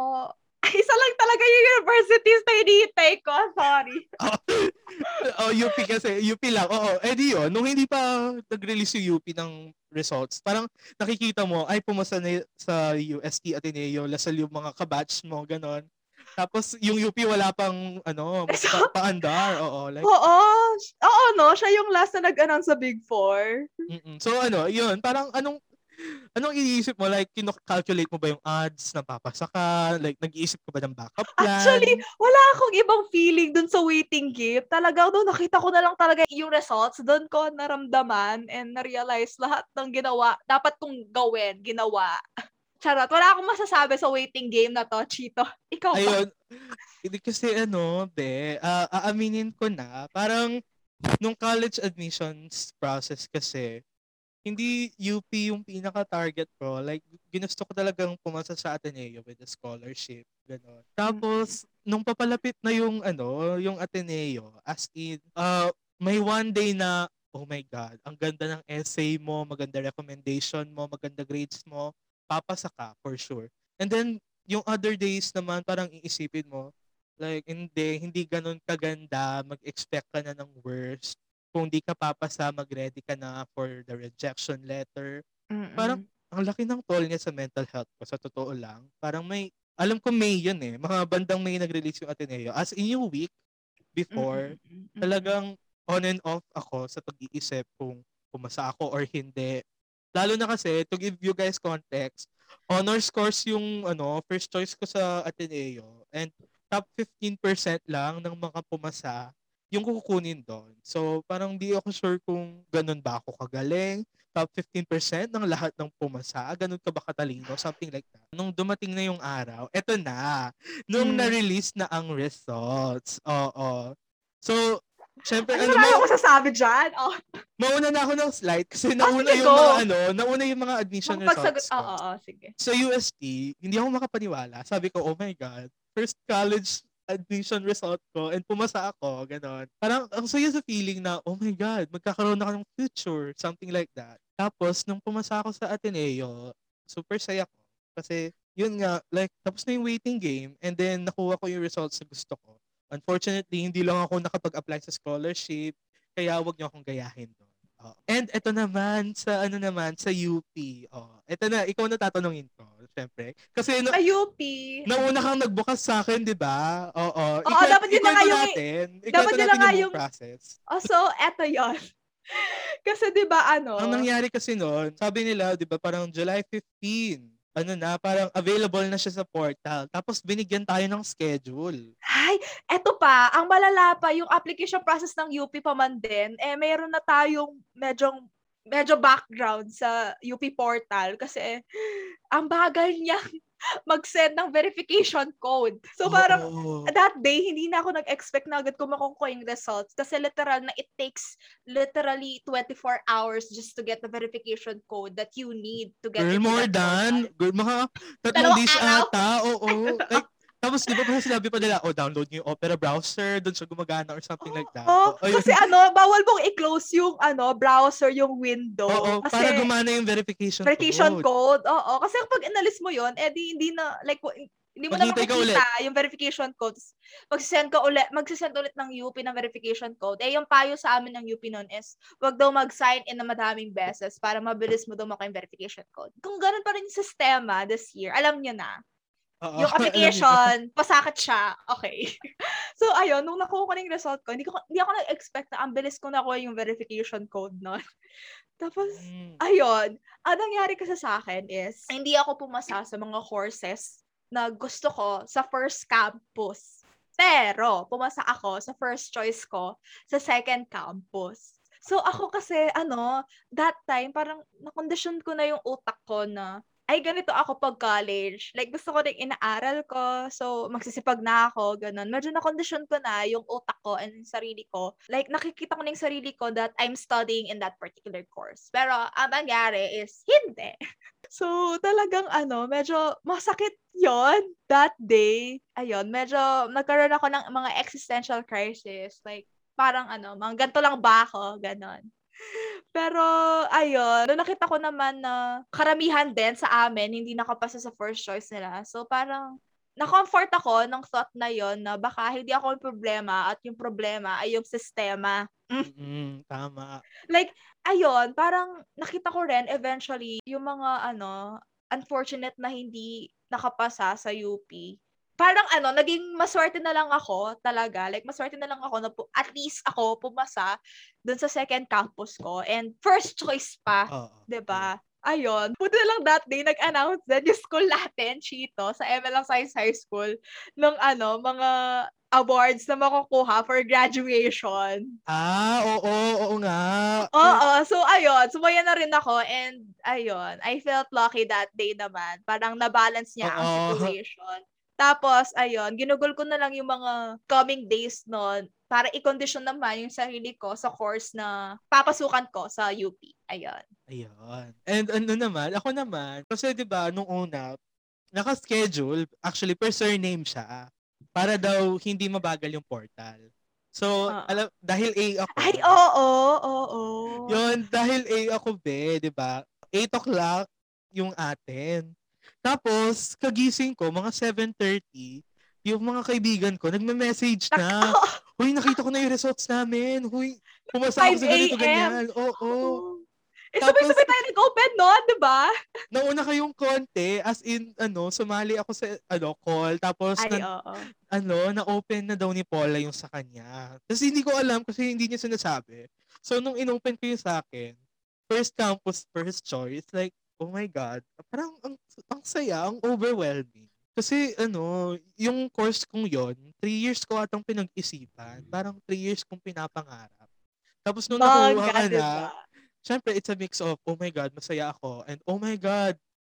Isa lang talaga yung universities na hinihintay ko. Sorry. oh, UP kasi, UP lang. Oo, eh di yun, nung hindi pa nag-release yung UP ng results, parang nakikita mo, ay pumasa na sa UST Ateneo, lasal yung mga kabatch mo, ganon. Tapos yung UP wala pang, ano, pa- paandar. Oo, like, Oo. Oo, no? Siya yung last na nag-announce sa Big Four. mm-mm. so ano, yun, parang anong, anong iniisip mo? Like, kino-calculate mo ba yung odds na papasa ka? Like, nag-iisip ka ba ng backup plan? Actually, wala akong ibang feeling dun sa waiting game. Talagang doon, nakita ko na lang talaga yung results. Doon ko naramdaman and na-realize lahat ng ginawa, dapat kong gawin, ginawa. Charot. Wala akong masasabi sa waiting game na to, Chito. Ikaw ba? Ayun. Hindi kasi ano, be, ah, aaminin ko na, parang nung college admissions process kasi, hindi UP yung pinaka-target ko. Like, ginusto ko talagang pumasa sa Ateneo with a scholarship. Ganon. Tapos, nung papalapit na yung, ano, yung Ateneo, as in, uh, may one day na, oh my God, ang ganda ng essay mo, maganda recommendation mo, maganda grades mo, papasa ka, for sure. And then, yung other days naman, parang iisipin mo, Like, hindi, hindi ganun kaganda. Mag-expect ka na ng worst. Kung di ka papasa, mag-ready ka na for the rejection letter. Parang, ang laki ng toll niya sa mental health ko, sa totoo lang. Parang may, alam ko May yun eh. Mga bandang May nag-release yung Ateneo. As in yung week before, talagang on and off ako sa pag-iisip kung pumasa ako or hindi. Lalo na kasi, to give you guys context, honor scores yung ano, first choice ko sa Ateneo and top 15% lang ng mga pumasa yung kukunin doon. So, parang di ako sure kung ganun ba ako kagaling. Top 15% ng lahat ng pumasa. Ganun ka ba katalino? Something like that. Nung dumating na yung araw, eto na. Nung Mm. na-release na ang results. Oo. So, syempre, Ano ano, wala ma- ako sasabi dyan? Oh, mauna na ako ng slide kasi Ah, nauna sige, yung go. mga ano, nauna yung mga admission makapagsagot. results Oo, oo, sige. sa UST, hindi ako makapaniwala. Sabi ko, oh my God, first college admission result ko and pumasa ako, ganon. Parang ang saya sa feeling na, oh my God, magkakaroon ako ng future, something like that. Tapos, nung pumasa ako sa Ateneo, super saya ko. Kasi, yun nga, like, tapos na yung waiting game and then nakuha ko yung results na gusto ko. Unfortunately, hindi lang ako nakapag-apply sa scholarship, kaya wag niyo akong gayahin doon. Oh. And ito naman sa ano naman sa UP. Oh, ito na ikaw na tatanungin ko, syempre. Kasi na, Sa UP. nauna kang nagbukas sa akin, 'di ba? Oo. Oo, dapat yun na yung- natin. dapat Ikwento yun na yung, process. Oh, so, eto yon Kasi di ba ano? Ang nangyari kasi noon, sabi nila, 'di ba, parang July 15. Ano na, parang available na siya sa portal. Tapos binigyan tayo ng schedule. Ay, eto pa, ang malala pa, yung application process ng UP pa man din, eh, mayroon na tayong medyo, medyo background sa UP portal kasi ang bagal niya mag-send ng verification code. So parang Oo. that day, hindi na ako nag-expect na agad ko makukuha yung results kasi literal na it takes literally 24 hours just to get the verification code that you need to get Girl, more than. Girl, mga tatlong days ata. Oo. like, tapos di ba parang sinabi pa nila, oh, download niyo yung Opera browser, doon siya gumagana or something like that. Oh, Oh, kasi ano, bawal mong i-close yung ano, browser, yung window. Oo, kasi para gumana yung verification, verification code. code. Oo, kasi kapag inalis mo yon eh di, hindi na, like, hindi mo na Maghintay ka makikita yung verification codes. Magsisend ka ulit, magsisend ulit ng UP ng verification code. Eh, yung payo sa amin ng UP noon is, wag daw mag-sign in na madaming beses para mabilis mo daw makuha yung verification code. Kung ganun pa rin yung sistema this year, alam nyo na, Oo, yung application, pasakit siya. Okay. so, ayun, nung nakuha ko na yung result ko, hindi, ko, hindi ako nag-expect na ang bilis ko nakuha yung verification code nun. Tapos, Mm. ayun, ang nangyari kasi sa akin is, hindi ako pumasa sa mga courses na gusto ko sa first campus. Pero, pumasa ako sa first choice ko sa second campus. So, ako kasi, ano, that time, parang nakondisyon ko na yung utak ko na, ay, ganito ako pag college. Like, gusto ko rin inaaral ko. So, magsisipag na ako, ganun. Medyo nakondisyon ko na yung utak ko and sarili ko. Like, nakikita ko na yung sarili ko that I'm studying in that particular course. Pero, ang nangyari is, hindi. So, talagang ano, medyo masakit yon that day. Ayun, medyo nagkaroon ako ng mga existential crisis. Like, parang ano, mga ganito lang ba ako? Ganon. Pero, ayun, nung nakita ko naman na karamihan din sa amin, hindi nakapasa sa first choice nila. So, parang, na-comfort ako ng thought na yon na baka hindi ako yung problema at yung problema ay yung sistema. Mm, tama. Like, ayun, parang nakita ko rin eventually yung mga ano, unfortunate na hindi nakapasa sa UP. Parang ano, naging maswerte na lang ako talaga. Like, maswerte na lang ako na pu- at least ako pumasa dun sa second campus ko. And first choice pa, Oo. 'di ba? Ayun. Buti na lang that day, nag-announce din yung school natin, Chito, sa MLM Science High School, ng ano, mga awards na makukuha for graduation. Ah, oo, oo nga. Oo, so ayun, sumaya na rin ako and ayun, I felt lucky that day naman. Parang na-balance niya ang Oo. situation. Tapos, ayun, ginugol ko na lang yung mga coming days nun para i-condition naman yung sarili ko sa course na papasukan ko sa UP. Ayun. Ayun. And ano naman, ako naman, kasi 'di ba nung una, naka-schedule, actually per surname siya, para daw hindi mabagal yung portal. So, Oo. alam, dahil A ako. Ay, oo, oo. Yun, dahil A ako be, 'di ba? 8 o'clock yung atin. Tapos, kagising ko, mga 7.30, yung mga kaibigan ko, nagme-message na. Huy, nakita ko na yung results namin. Huy, pumasa 5 ako sa ganito, ganyan. Oo. Eh, Tapos- sabay-sabay tayo nag-open, no? Di ba? Nauna kayong konti, as in, ano, sumali ako sa, ano, call. Tapos, Ay, nan- oo. ano, na-open na daw ni Paula yung sa kanya. Kasi hindi ko alam kasi hindi niya sinasabi. So, nung in-open ko yung sa akin, first campus, first choice, like, oh my God, parang ang, ang saya, ang overwhelming. Kasi, ano, yung course kong yon three years ko atang pinag-isipan. Parang three years kong pinapangarap. Tapos nung nakuha Bongga, ka di na, ba? syempre, it's a mix of, oh my God, masaya ako. And oh my God,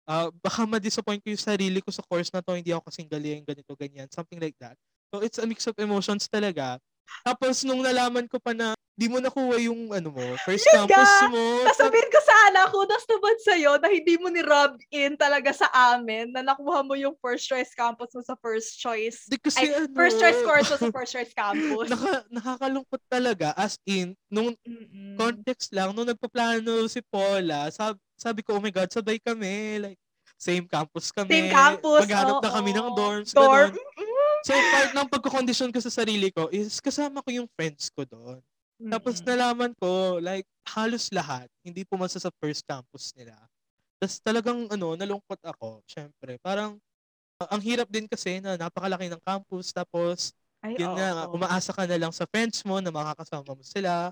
ah baka ma-disappoint ko yung sarili ko sa course na to, hindi ako kasing galing, ganito, ganyan, something like that. So, it's a mix of emotions talaga. Tapos, nung nalaman ko pa na di mo nakuha yung, ano mo, first Yun campus mo. Sasabihin ko sana, kudos naman sa'yo na hindi mo ni-rub in talaga sa amin na nakuha mo yung first choice campus mo sa first choice. Di kasi, Ay, ano, first choice course mo sa first choice campus. naka, nakakalungkot talaga. As in, nung Mm-mm. context lang, nung nagpaplano si Paula, sab- sabi ko, oh my God, sabay kami. Like, same campus kami. Same campus. Maghanap na oo. kami ng dorms. Dorm. ganun. So, part ng pagkakondisyon ko sa sarili ko is kasama ko yung friends ko doon. Tapos Mm-mm. nalaman ko, like, halos lahat, hindi pumasa sa first campus nila. Tapos talagang, ano, nalungkot ako, syempre. Parang, ah, ang hirap din kasi na napakalaki ng campus, tapos, Ay, yun oo. nga, umaasa ka na lang sa friends mo na makakasama mo sila.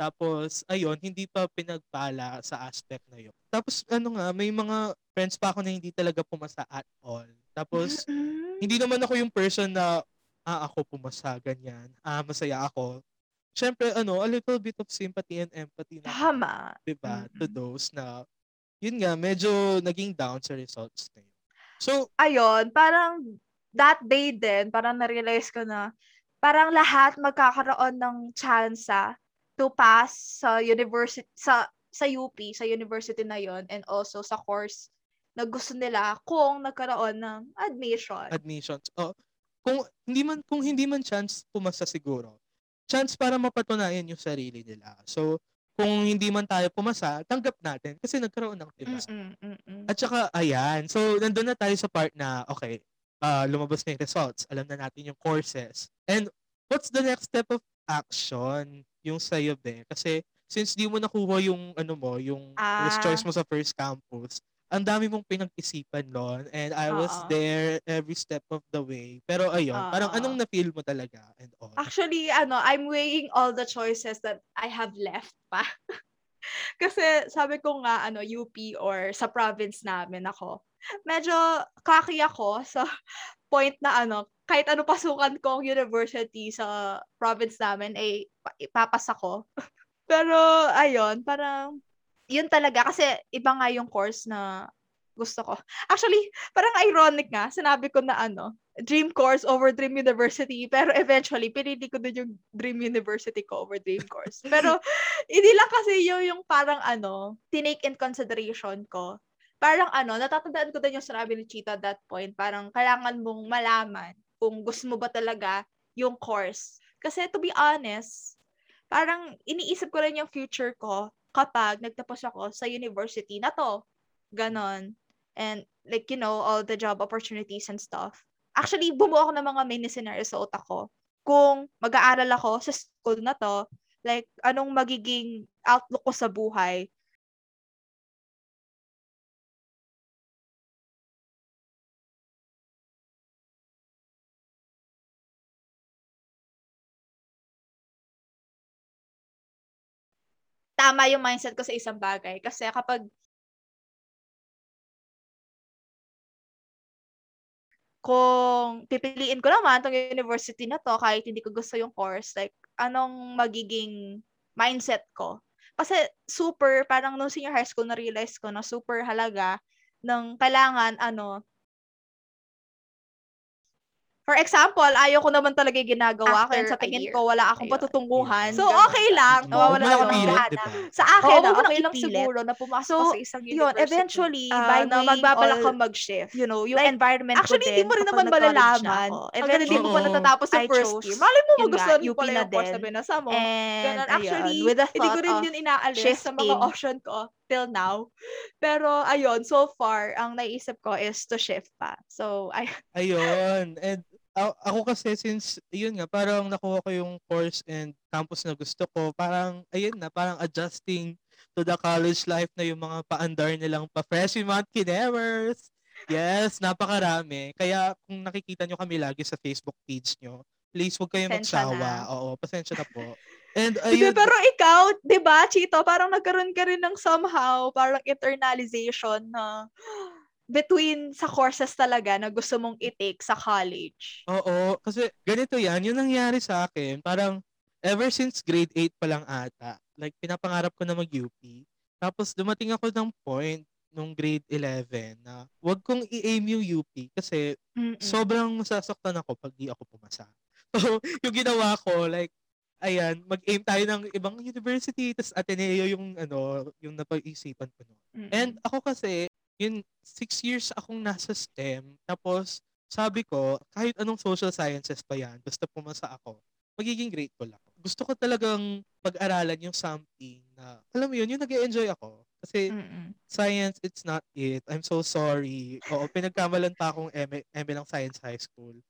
Tapos, ayun, hindi pa pinagpala sa aspect na yun. Tapos, ano nga, may mga friends pa ako na hindi talaga pumasa at all. Tapos, hindi naman ako yung person na, ah, ako pumasa, ganyan. Ah, masaya ako. Siyempre, ano, a little bit of sympathy and empathy na, Tama. diba, to Mm-mm. those na, yun nga, medyo naging down sa results na yun. So, Ayun, parang that day din, parang na-realize ko na parang lahat magkakaroon ng chance to pass sa university sa sa UP, sa university na yon and also sa course na gusto nila kung nagkaroon ng admission. admissions. Oh, kung hindi man kung hindi man chance pumasa siguro. Chance para mapatunayan yung sarili nila. So, kung hindi man tayo pumasa, tanggap natin kasi nagkaroon ng tiba. Mm-mm, mm-mm. At saka, ayan. So, nandun na tayo sa part na, okay, ah, lumabas na yung results. Alam na natin yung courses. And what's the next step of action yung sa'yo, be? Kasi since di mo nakuha yung, ano mo, yung Ah. choice mo sa first campus, ang dami mong pinag-isipan noon and I was Oo. there every step of the way. Pero ayun, parang Oo. anong na-feel mo talaga and all? Actually, ano, I'm weighing all the choices that I have left pa. Kasi sabi ko nga, ano, UP or sa province namin ako, medyo kaki ako sa point na ano, kahit ano pasukan kong university sa province namin, ay pa- ipapasa ko. Pero, ayun, parang, yun talaga, kasi iba nga yung course na gusto ko. Actually, parang ironic nga, sinabi ko na ano, dream course over dream university, pero eventually, pinili ko din yung dream university ko over dream course. Pero, hindi lang kasi yun yung parang ano, tinake in consideration ko. Parang ano, natatandaan ko din yung sinabi ni Chita at that point, parang kailangan mong malaman kung gusto mo ba talaga yung course. Kasi to be honest, parang iniisip ko rin yung future ko kapag nagtapos ako sa university na to. Ganon. And like, you know, all the job opportunities and stuff. Actually, bumuo ako ng mga mini scenarios sa utak ko. Kung mag-aaral ako sa school na to, like, anong magiging outlook ko sa buhay. Tama yung mindset ko sa isang bagay. Kasi kapag kung pipiliin ko naman tong university na to kahit hindi ko gusto yung course, like anong magiging mindset ko? Kasi super, parang nung senior high school na-realize ko na super halaga ng kailangan ano, For example, ayaw ko naman talaga yung ginagawa ko. Sa tingin ko, wala akong Ayun. patutunguhan. So, okay lang. Huwag Nawawalan mo ako ng ipilit, gana. diba? Sa akin, Oo, na mo okay nang lang ipilit. siguro na pumasok So, ka sa isang yun, university. eventually, ah, by na weighing magbabalak all- ka mag-shift. you know, yung Like, environment Actually, ko hindi din, mo rin kapag naman nag-college na malalaman. ako. Hanggang hindi mo pa Oo. natatapos I first chose, year. Malay mo, yun magustuhan nga, mo UP pala na yung course din. na binasa mo. And, Ganun. Actually, ayun, with the hindi ko thought rin of yun inaalis sa mga shifting. option ko till now. Pero, ayun, so far, ang naisip ko is to shift pa. So, ay, Ayun. And A- ako kasi since, yun nga, parang nakuha ko yung course and campus na gusto ko, parang, ayun na, parang adjusting to the college life na yung mga paandar nilang pa-freshie month kinevers. Yes, napakarami. Kaya kung nakikita nyo kami lagi sa Facebook page nyo, please huwag kayong Pasensya magsawa. na. Oo, pasensya na po. And ayun, pero ikaw, di ba, Chito, parang nagkaroon ka rin ng somehow, parang internalization na between sa courses talaga na gusto mong i-take sa college. Oo, kasi ganito yan, yung nangyari sa akin, parang ever since grade 8 pa lang ata, like pinapangarap ko na mag-UP. Tapos dumating ako ng point nung grade 11 na wag kong i-aim yung UP kasi Mm-mm. sobrang masasaktan ako pag di ako pumasa. So, yung ginawa ko, like, ayan, mag-aim tayo ng ibang university, tapos Ateneo yung, ano, yung napag-isipan ko noon. Mm-mm. And ako kasi, yun, six years akong nasa STEM. Tapos, sabi ko, kahit anong social sciences pa yan, basta pumasa ako, magiging grateful ako. Gusto ko talagang pag-aralan yung something na, alam mo yun, yung nag enjoy ako. Kasi Mm-mm. science, it's not it. I'm so sorry. Oo, pinagkamalan pa akong MA ng Science High School.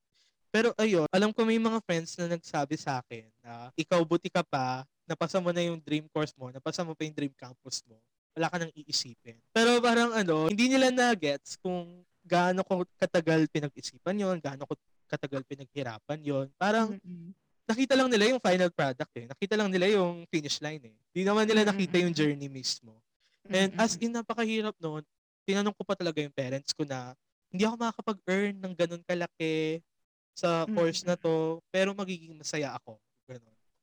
Pero ayun, alam ko may mga friends na nagsabi sa akin na ikaw buti ka pa, napasa mo na yung dream course mo, napasa mo pa yung dream campus mo, wala ka nang iisipin. Pero parang ano, hindi nila na-gets kung gaano ko katagal pinag-isipan yon gaano ko katagal pinaghirapan yon Parang Mm-mm. nakita lang nila yung final product eh. Nakita lang nila yung finish line eh. Hindi naman nila nakita yung journey mismo. And as Mm-mm. in, napakahirap noon. Tinanong ko pa talaga yung parents ko na hindi ako makakapag-earn ng ganun kalaki sa course na to, pero magiging masaya ako.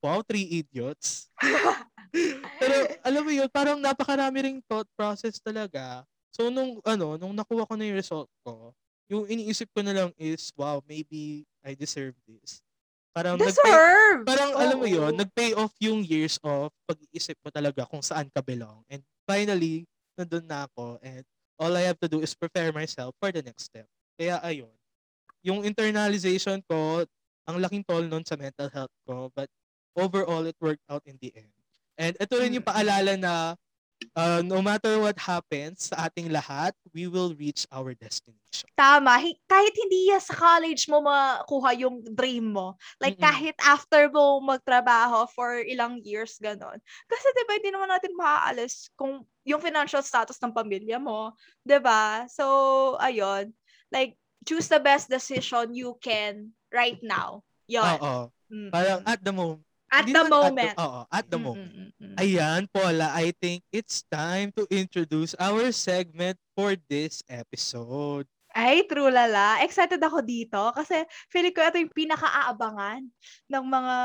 Wow, three idiots. pero alam mo yun, parang napakarami ring thought process talaga. So nung ano, nung nakuha ko na yung result ko, yung iniisip ko na lang is, wow, maybe I deserve this. Parang nagpay, Deserve! parang alam mo yun, nag-pay off yung years of pag-iisip mo talaga kung saan ka belong. And finally, nandun na ako and all I have to do is prepare myself for the next step. Kaya ayun, yung internalization ko, ang laking toll nun sa mental health ko, but overall, it worked out in the end. And ito rin yung Mm. paalala na uh, no matter what happens sa ating lahat, we will reach our destination. Tama. Hi- kahit hindi sa college mo makuha yung dream mo. Like, Mm-mm. kahit after mo magtrabaho for ilang years, ganon. Kasi, di ba, hindi naman natin maaalis kung yung financial status ng pamilya mo. Di ba? So, ayun. Like, choose the best decision you can right now. Yun. Oo. Mm-mm. Parang at the moment. At Hindi the moment. At the, oo, at the moment. Mm-mm-mm-mm. Ayan, Paula, I think it's time to introduce our segment for this episode. Ay, true lala. Excited ako dito kasi feeling ko ito yung pinaka-aabangan ng mga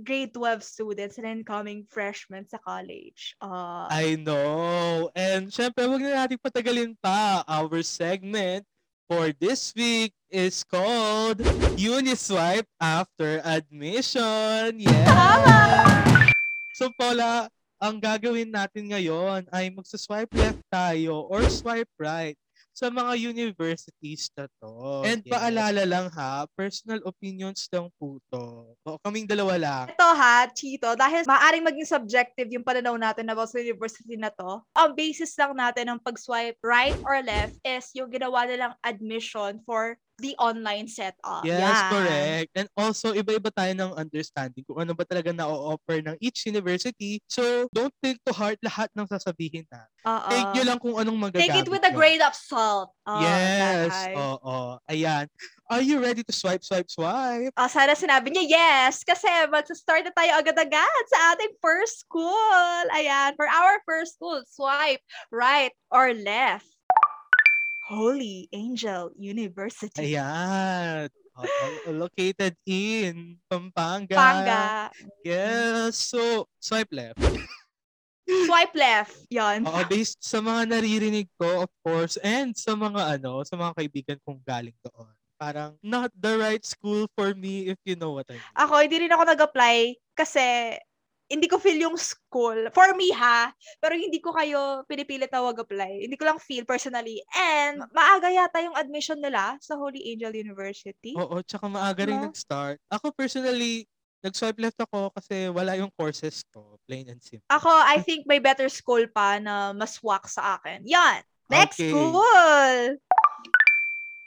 grade 12 students and incoming freshmen sa college. Uh, I know. And syempre, wag na natin patagalin pa. Our segment for this week is called Uniswipe After Admission. Yeah! So, Paula, ang gagawin natin ngayon ay magsaswipe left tayo or swipe right sa mga universities na to. And Yes. paalala lang ha, personal opinions lang po to. O, kaming dalawa lang. ito ha, Chito, dahil maaaring maging subjective yung pananaw natin about sa university na to, ang basis lang natin ng pag-swipe right or left is yung ginawa nilang admission for the online setup. Yes, Yan. correct. And also, iba-iba tayo ng understanding kung ano ba talaga na-offer ng each university. So, don't take to heart lahat ng sasabihin na. Oo. Take nyo lang kung anong magagamit Take it with a grain of salt. Oh, yes. Oo. Ayan. Are you ready to swipe, swipe, swipe? Ah, sana sinabi niya yes, kasi magsa-start na tayo agad-agad sa ating first school. Ayan, for our first school, swipe right or left. Holy Angel University. Ayan. Located in Pampanga. Panga. Yes. So, swipe left. Swipe left. Yon. Oo, based sa mga naririnig ko, of course, and sa mga ano, sa mga kaibigan kong galing doon. Parang not the right school for me if you know what I mean. Ako, hindi rin ako nag-apply kasi hindi ko feel yung school. For me ha, pero hindi ko kayo pinipilit na wag-apply. Hindi ko lang feel personally. And maaga yata yung admission nila sa Holy Angel University. Oo, tsaka maaga rin No? nag-start. Ako personally, nag-swipe left ako kasi wala yung courses ko, plain and simple. Ako, I think may better school pa na mas wak sa akin. Yan. Next Okay. school!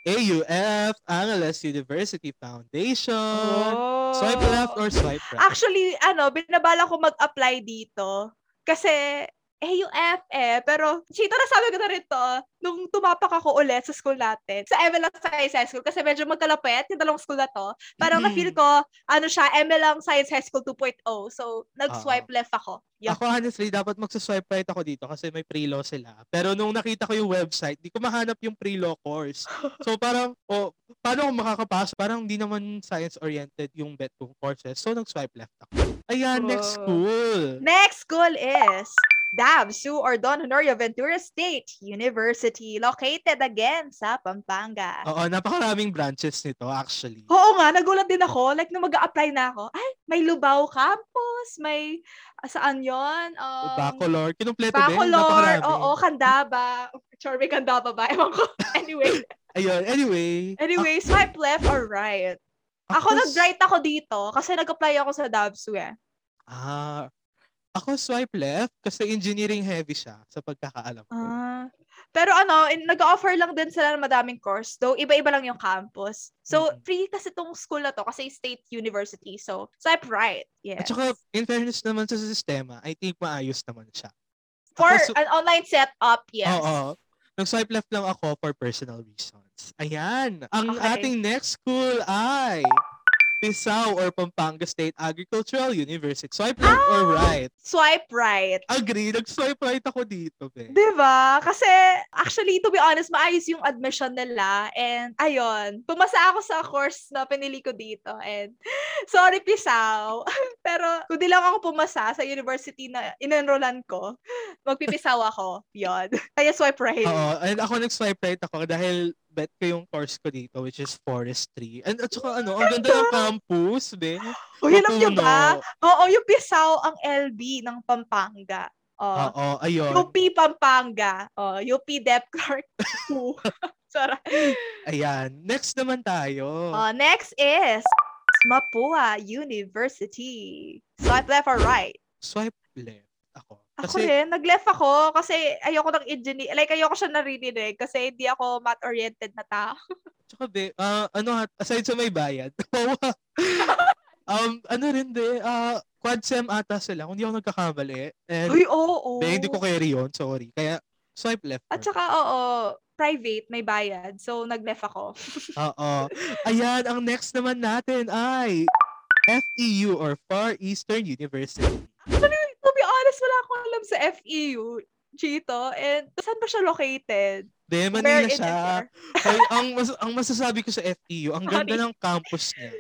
AUF, Angeles University Foundation. Oh. Swipe left or swipe right? Actually, ano, binabala ko mag-apply dito. Kasi, AUF eh. Pero, Chito, nasabi ko na rin to, nung tumapak ako ulit sa school natin, sa MLang Science High School, kasi medyo magkalapit yung dalawang school na to. Parang Mm. na-feel ko, ano siya, MLang Science High School 2.0. So, nag-swipe left ako. Yup. Ako honestly, dapat magsa-swipe right ako dito kasi may pre-law sila. Pero nung nakita ko yung website, di ko mahanap yung pre-law course. So parang, oh, paano ako makakapasok? Parang hindi naman science-oriented yung bet kong courses. So nag-swipe left ako. Ayan, next Oh. school. Next school is DAV, Sue or Don Honorio Ventura State University, located again sa Pampanga. Oo, napakaraming branches nito actually. Oo nga, nagulat din ako. Like, nung mag apply na ako, ay, may Lubao campus, may, ah, saan yon Um, Bacolor. Kinumpleto din. Bacolor, oo, Candaba. Sure, may Candaba ba? Ewan ko. Anyway, Ayun, anyway. anyway, swipe left or right? Ako, nag-right ako dito kasi nag-apply ako sa DABSU eh. Ah, ako swipe left kasi engineering heavy siya sa pagkakaalam ko. Ah. Pero ano, in, nag-offer lang din sila ng madaming course. Though, iba-iba lang yung campus. So, Mhm. free kasi tong school na to kasi state university. So, swipe right. At Yes. saka, in fairness naman sa sistema, I think maayos naman siya. For Ako, su- an online setup, yes. Oo. Nag-swipe left lang ako for personal reasons. Ayan. Ang Okay. ating next school ay Pisau or Pampanga State Agricultural University. Swipe or Ah! right? Swipe right. Agree. Nag-swipe right ako dito, be. ba? Kasi actually to be honest, maayos yung admission nila and ayun, pumasa ako sa course na pinili ko dito and sorry Pisaw. Pero kung di lang ako pumasa sa university na inenrollan ko, magpipisaw ako. 'Yon. Kaya swipe right. Oo. And ako nag-swipe right ako dahil bet ko yung course ko dito which is forestry. And at saka ano, ang ganda ng campus, be. O yun ang Mapuno. ba? Oo, yung Pisaw ang LB ng Pampanga. Oh. Oo, ayun. UP Pampanga. Oh, UP Dep Clark 2. Sorry. Ayan. Next naman tayo. Uh, next is Mapua University. Swipe left or right? Swipe left ako. Ako rin, nag-left ako kasi ayoko ng engineer. Like, ayoko siya naririnig kasi hindi ako math-oriented na tao. Tsaka be, ah, ano aside sa may bayad, um, ano rin be, ah, quad sem ata sila, kung hindi ako nagkakamali. And, Uy, oo. be, hindi ko carry yun, sorry. Kaya, swipe left. At saka, oo, private, may bayad. So, nag-left ako. Oo. Ayan, ang next naman natin ay FEU or Far Eastern University. honest, wala akong alam sa FEU, Chito. And saan ba siya located? Where Manila siya. Ay, ang, mas, ang masasabi ko sa FEU, ang ganda ng campus niya.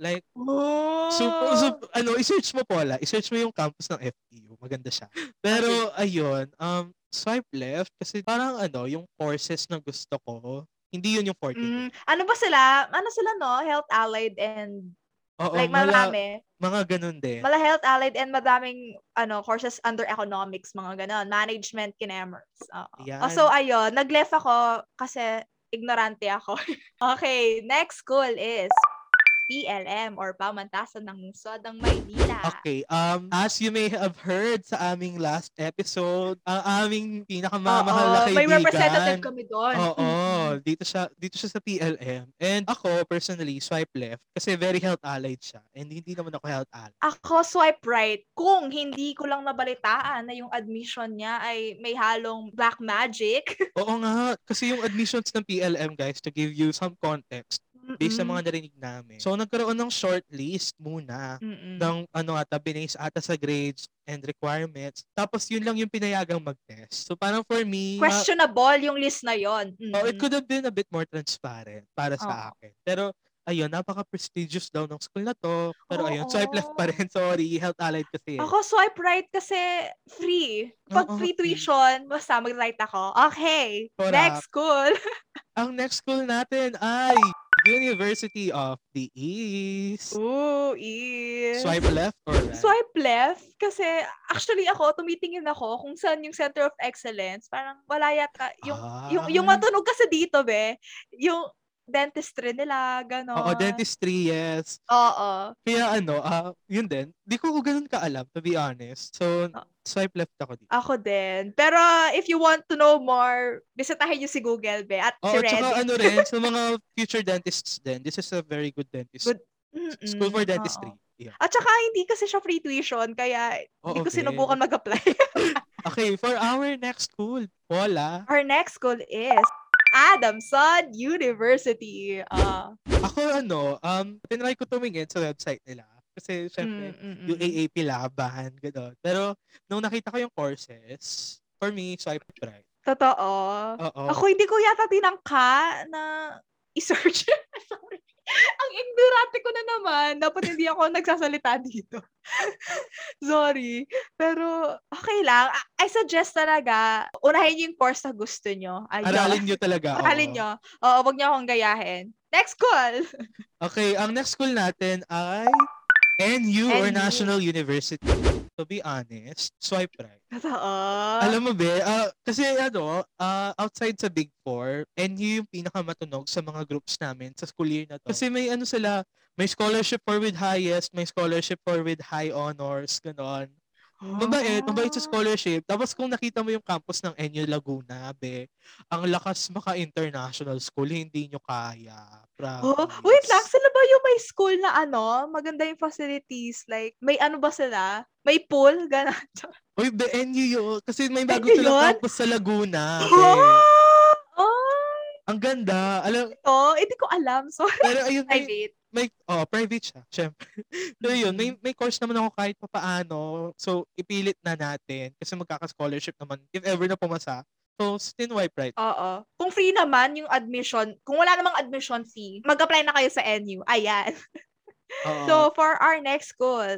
Like, Oh. So, so ano, i-search mo Paula, i-search mo yung campus ng FEU. Maganda siya. Pero ayun, um swipe left kasi parang ano, yung courses na gusto ko, hindi yun yung forte. ko. Mm, ano ba sila? Ano sila, no? Health allied and Oo, like mala- marami. mga ganun din. Mala health allied and madaming ano courses under economics, mga ganon. Management, kinemers. Oo. Yan. Oh, so, ayun. Nag-left ako kasi ignorante ako. okay, next school is PLM or Pamantasan ng Lungsod ng Maynila. Okay, um, as you may have heard sa aming last episode, ang aming pinakamamahal na kaibigan. may representative kami doon. Oo, dito siya dito siya sa PLM. And ako personally swipe left kasi very health allied siya. And hindi naman ako health allied. Ako swipe right kung hindi ko lang nabalitaan na yung admission niya ay may halong black magic. Oo nga, kasi yung admissions ng PLM guys to give you some context based sa Mm-mm. mga narinig namin. So nagkaroon ng short list muna Mm-mm. ng ano ata binase ata sa grades and requirements. Tapos yun lang yung pinayagang mag-test. So parang for me, ma- questionable yung list na yon. oh, it could have been a bit more transparent para sa Oo. akin. Pero ayun, napaka-prestigious daw ng school na to. Pero ayun, swipe left Oo. pa rin. Sorry, health allied kasi. eh. Ako swipe right kasi free. Pag Oo, free free. tuition, basta mag-right ako. Okay, Correct. next school. Ang next school natin ay University of the East. Ooh, is... Swipe left or right? Swipe left kasi actually ako tumitingin ako kung saan yung center of excellence. Parang wala yata yung Ah. yung yung matunog kasi dito be, yung dentistry nila, gano'n. Oo, dentistry, yes. Oo. Kaya ano, ah, yun din. Di ko ganun kaalam, to be honest. So, Ah. swipe left ako dito. Ako din. Pero if you want to know more, bisitahin niyo si Google, be, at si Oo, tsaka Reddit. ano rin, sa mga future dentists din, this is a very good dentist. Good- Mm-mm, School for oo. dentistry. Yeah. At saka hindi kasi siya free tuition, kaya hindi Oo, ko sinubukan mag-apply. Okay, for our next school, Paula, Our next school is Adamson University. Ah. ako ano, um, tinry ko tumingin sa website nila. Kasi syempre, mm, mm, yung mm. AAP laban, gano'n. Pero, nung nakita ko yung courses, for me, swipe right. Totoo. Oo. Ako hindi ko yata tinangka na i-search. Sorry. Ang ignorante ko na naman. Dapat hindi ako nagsasalita dito. Sorry. Pero, okay lang. I- suggest talaga, unahin niyo yung course na gusto nyo. Ayun. Aralin nyo talaga. Aralin oo. nyo. Oo, wag niyo akong gayahin. Next call! Okay, ang next school natin ay NU or NU. National University. To be honest, swipe right. Totoo. Alam mo ba, ah, kasi ano, ah, outside sa Big Four, NU yung pinakamatunog sa mga groups namin sa school year na to. Kasi may ano sila, may scholarship for with highest, may scholarship for with high honors, ganon. Mabait, mabait sa Ah. scholarship. Tapos kung nakita mo yung campus ng NU Laguna, be, ang lakas maka-international school, hindi nyo kaya. Oh, Promise. wait lang, sila ba yung may school na ano, maganda yung facilities? Like, may ano ba sila? May pool? Ganon. Uy, be, NU yun. Kasi may bago NU silang yun? campus sa Laguna. be. Oh! Oh! Ang ganda. Alam, Oh, hindi ko alam. Sorry. pero ayun, may, Private. May oh, private siya, syempre. Pero yun, may, may course naman ako kahit pa paano. So, ipilit na natin kasi magkaka-scholarship naman if ever na pumasa. So, still wipe right. Oo. Kung free naman yung admission, kung wala namang admission fee, mag-apply na kayo sa NU. Ayan. Oo. So, for our next school,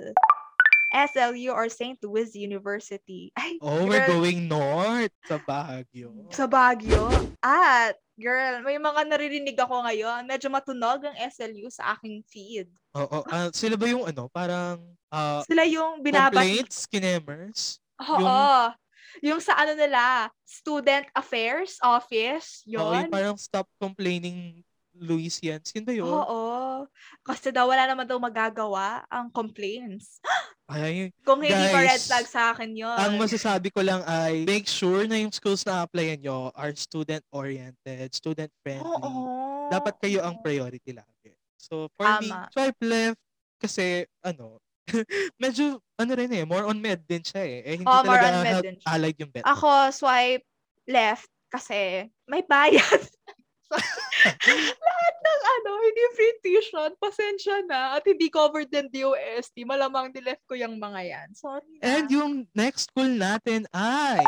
SLU or St. Louis University. Ay, oh, we're girl, going north sa Baguio. sa Baguio. At, girl, may mga naririnig ako ngayon. Medyo matunog ang SLU sa aking feed. Oo. ah, sila ba yung ano, parang ah, Sila yung binabas. complaints, kinemers? Oo. Yung... sa ano nila, Student Affairs Office. Oo, Yun. yung parang stop complaining Louisians. Yun ba yun? Oo. Kasi daw wala naman daw magagawa ang complaints. Ay, Kung hindi pa red Guys, flag sa akin yun. ang masasabi ko lang ay make sure na yung schools na applyan nyo are student-oriented, student-friendly. Oo. Dapat kayo ang priority lagi. So, for me, Tama. swipe left kasi, ano, medyo, ano rin eh, more on med din siya eh. eh hindi Oo, more on med din siya. allied yung bet. Ako, swipe left kasi may bayad. Lahat ng ano, hindi free tuition, pasensya na, at hindi covered din DOST, malamang nileft ko yung mga yan. Sorry na. And yung next school natin ay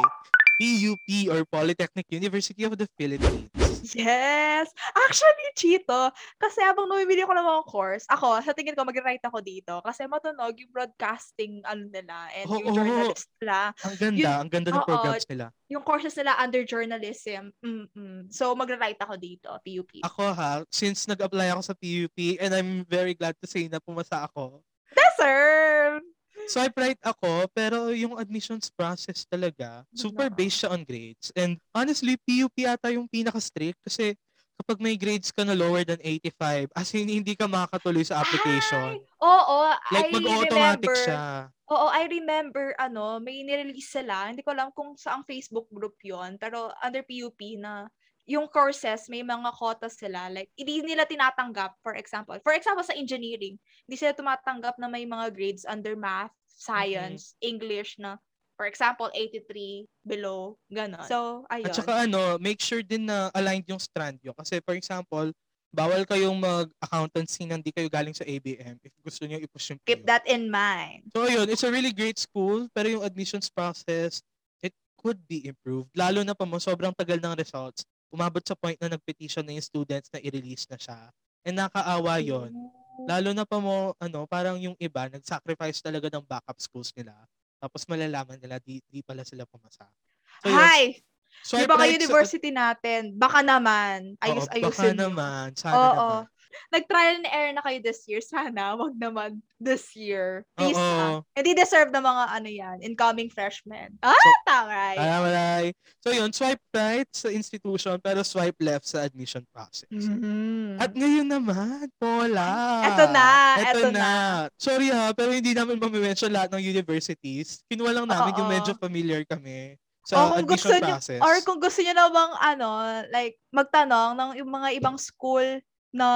PUP or Polytechnic University of the Philippines. Yes! Actually, Chito, kasi habang namimili ko ng mga course, ako, sa tingin ko, mag-write ako dito kasi matunog yung broadcasting ano nila and yung Oo. journalist nila. Ang ganda, Yun- ang ganda ng oo. programs nila. Yung courses nila under journalism. Mm-mm. So, mag-write ako dito, PUP. Ako ha, since nag-apply ako sa PUP and I'm very glad to say na pumasa ako. Deserve! Swipe right ako, pero yung admissions process talaga, super based siya on grades. And honestly, PUP ata yung pinaka-strict kasi kapag may grades ka na lower than 85, as in hindi ka makakatuloy sa application. Ay, oo, like I mag-automatic remember. siya. Oo, I remember, ano, may nirelease sila. Hindi ko alam kung saang Facebook group yon pero under PUP na yung courses, may mga quotas sila. Like, hindi nila tinatanggap, for example. For example, sa engineering, hindi sila tumatanggap na may mga grades under math, science, English na, for example, 83 below, gano'n. So, ayun. At saka ano, make sure din na aligned yung strand nyo. Kasi for example, bawal kayong mag-accountancy na hindi kayo galing sa ABM if gusto niyo i-push yung Keep that in mind. So ayun, it's a really great school, pero yung admissions process, it could be improved. Lalo na pa mo, sobrang tagal ng results. Umabot sa point na nag-petition na yung students na i-release na siya. And nakaawa yon Lalo na pa mo, ano, parang yung iba, nag-sacrifice talaga ng backup schools nila. Tapos malalaman nila, di, di pala sila pumasa. So, yun. Hi! Swipe ba nga right sa- university natin? Baka naman. Ayos, Oo, ayusin Baka naman. Sana Oo. naman. Nag-trial and error na kayo this year. Sana, wag naman this year. Please na. Hindi deserve ng mga ano yan, incoming freshmen. Ah, So. Kaya malay. So yun, swipe right sa institution pero swipe left sa admission process. Mhm. At ngayon naman, Paula. Eto na, Eto, eto na. na. Sorry ha, pero hindi namin mamimension lahat ng universities. Kinuha lang namin yung Oo. medyo familiar kami sa kung gusto process. or kung gusto niyo namang ano, like magtanong ng yung mga ibang school na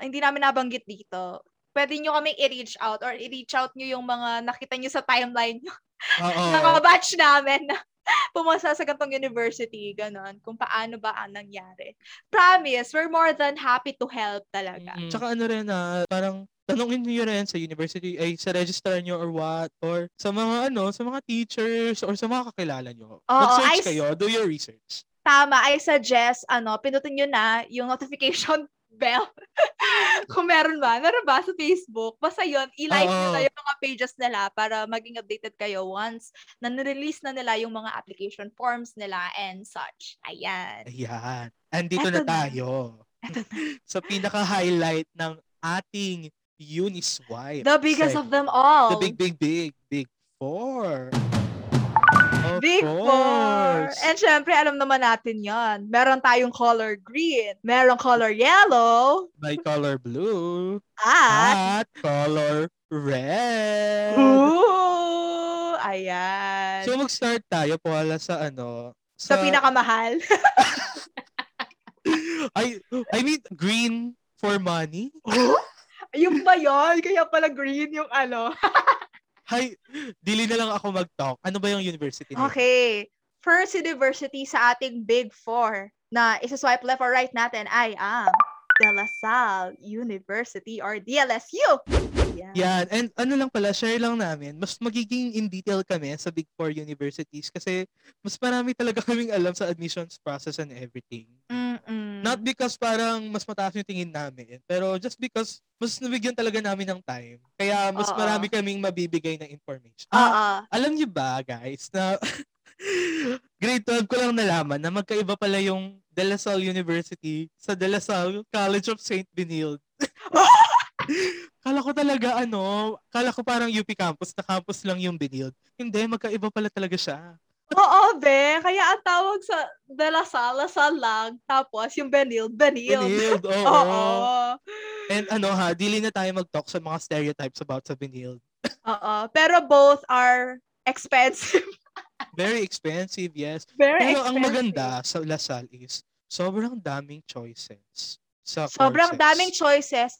hindi namin nabanggit dito, pwede niyo kaming i-reach out or i-reach out niyo yung mga nakita niyo sa timeline niyo Oo. ng mga batch namin na pumasa sa gantong university, ganon, kung paano ba ang nangyari. Promise, we're more than happy to help talaga. Mm. Tsaka ano rin na, parang tanongin niyo rin sa university, ay sa registrar niyo or what, or sa mga ano, sa mga teachers, or sa mga kakilala niyo. Oo, Mag-search I s- kayo, do your research. Tama, I suggest, ano, pinutin nyo na yung notification bell. Kung meron ba. Meron ba sa Facebook? Basta yun, i-like nyo na yung mga pages nila para maging updated kayo once na nirelease na nila yung mga application forms nila and such. Ayan. Ayan. Andito na Eto na. tayo. Eto sa pinaka-highlight ng ating Uniswipe. The biggest of segment. them all. The big, big, big, big four. Of Big four. course. And syempre, alam naman natin yon. Meron tayong color green, meron color yellow, By color blue. at... At color red. Ooh! Ayan. So mag-start tayo Paula sa ano. sa pinakamahal. I, I mean, green for money. Yung ba yun? Kaya pala green yung ano. Hi, dili na lang ako mag-talk. Ano ba yung university name? Okay. First university sa ating big four na isa-swipe left or right natin ay ang De La Salle University or DLSU. Yan. Yan. And ano lang pala, share lang namin, mas magiging in detail kami sa Big Four universities kasi mas marami talaga kaming alam sa admissions process and everything. Mm-mm. Not because parang mas mataas yung tingin namin, pero just because mas nabigyan talaga namin ng time. Kaya mas Oo. marami kaming mabibigay na information. Ah, alam niyo ba, guys, na grade 12 ko lang nalaman na magkaiba pala yung De La Salle University sa De La Salle College of St. Benilde. Kala ko talaga ano, kala ko parang UP campus, na campus lang yung Benilde. Hindi, magkaiba pala talaga siya. Oo, be. Kaya ang tawag sa De La Salle, Lasal lang. Tapos yung Benilde, Benilde. Benilde, oo. Oo. And ano ha, dili na tayo mag-talk sa mga stereotypes about sa Benilde. Oo. Pero both are expensive. Very expensive, yes. Very Pero expensive. ang maganda sa Lasal is, sobrang daming choices sa Sobrang courses. daming choices.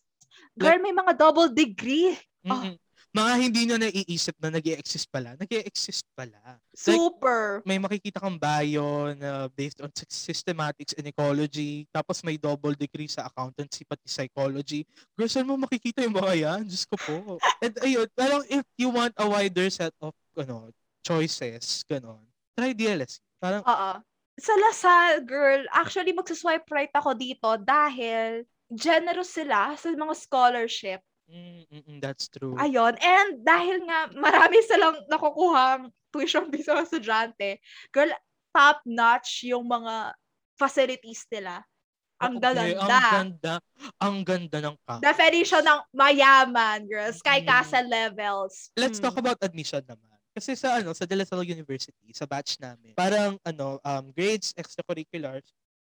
Girl, may mga double degree. Mm-mm. Mga hindi nyo naiisip na nag exist pala. nag exist pala. Super. May makikita kang bio na based on sy- systematics and ecology. Tapos may double degree sa accountancy pati psychology. Girl, saan mo makikita yung mga yan? Diyos ko po. And ayun, parang if you want a wider set of ano, choices, ganon, try DLS. Parang, Oo. Sa Lasal, girl, actually magsaswipe right ako dito dahil generous sila sa mga scholarship. Mm, mm, mm, that's true. Ayun. And dahil nga marami silang nakukuhang tuition fees sa estudyante, girl, top-notch yung mga facilities nila. Ang Okay, Ang gaganda. ganda. Ang ganda ng campus. Definition ng mayaman, girl. Sky Mm. Castle levels. Let's Hmm. talk about admission naman. Kasi sa ano, sa De La Salle University, sa batch namin, parang ano, um, grades, extracurriculars,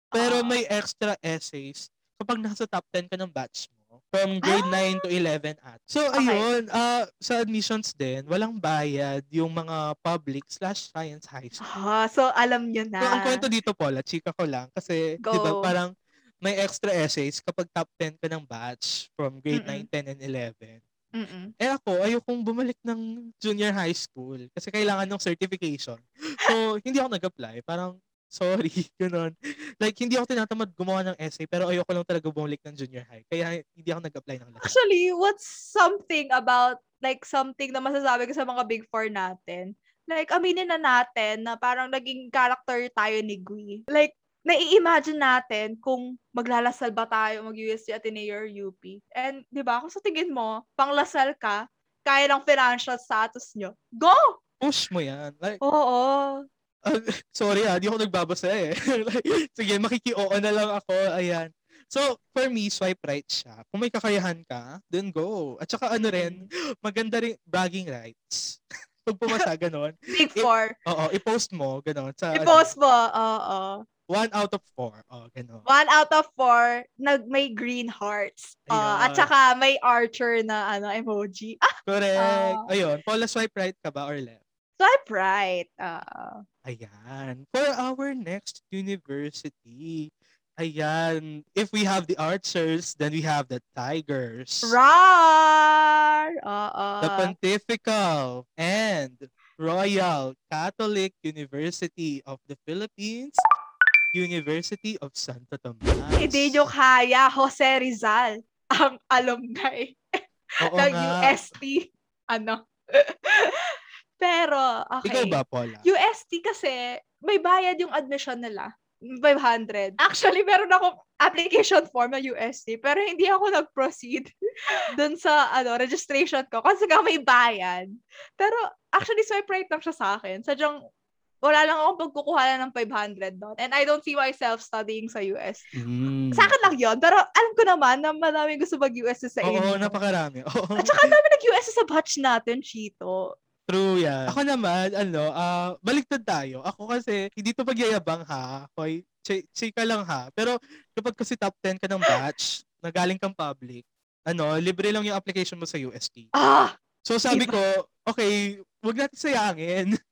pero Ah. may extra essays kapag nasa top 10 ka ng batch mo. From grade Ah. 9 to 11 at. So, Okay. ayun, ah, sa admissions din, walang bayad yung mga public slash science high school. Ah, so alam nyo na. So, ang kwento dito, Paula, chika ko lang, kasi, di ba, parang may extra essays kapag top 10 ka ng batch from grade Mm-mm. 9, 10, and 11. Mm-mm. Eh ako, ayokong bumalik ng junior high school kasi kailangan ng certification. So, hindi ako nag-apply. Parang, sorry, gano'n. Like, hindi ako tinatamad gumawa ng essay, pero ayoko lang talaga bumalik ng junior high. Kaya hindi ako nag-apply ng lahat. Actually, what's something about, like, something na masasabi ko sa mga big four natin? Like, aminin na natin na parang naging character tayo ni Gui. Like, nai-imagine natin kung maglalasal ba tayo, mag-USC Ateneo or UP. And, di ba, kung sa tingin mo, panglasal ka, kaya ng financial status nyo, go! Push mo yan. Like, Oo. Ah, sorry ah, di ako nagbabasa eh. Sige, makiki-oo na lang ako. Ayan. So, for me, swipe right siya. Kung may kakayahan ka, then go. At saka ano rin, maganda rin bragging rights. Pag pumasa, ganon. Big four. Oo, i-post mo, ganon. Sa, ano, I-post mo. Oo. one out of four. Oh, ganon. One out of four, nag may green hearts. Uh, at saka may archer na ano emoji. Correct. Ah. Ayun. Paula, swipe right ka ba or left? swipe right. Uh, Ayan. For our next university, ayan. If we have the archers, then we have the tigers. Rar! Oo. The Pontifical and Royal Catholic University of the Philippines, University of Santo Tomas. Hindi nyo kaya, Jose Rizal, ang alumni Oo ng nga. UST. Ano? Pero, okay. Ikaw ba, Paula? UST kasi, may bayad yung admission nila. 500. Actually, meron akong application form ng UST, pero hindi ako nag-proceed dun sa ano registration ko kasi nga may bayad. Pero actually, swipe right lang siya sa akin. Sadyang, wala lang akong pagkukuha ng 500 doon. And I don't see myself studying sa UST. Mm. Sa akin lang yun. Pero alam ko naman na maraming gusto mag-UST sa Oo, inyo. napakarami. Oo. At saka dami nag-UST sa batch natin, Chito. True yan. Ako naman, ano, ah baliktad tayo. Ako kasi, hindi to pagyayabang ha. Hoy, ch- chika lang ha. Pero kapag kasi top 10 ka ng batch, na galing kang public, ano, libre lang yung application mo sa UST. Ah! So sabi ko, okay, wag natin sayangin.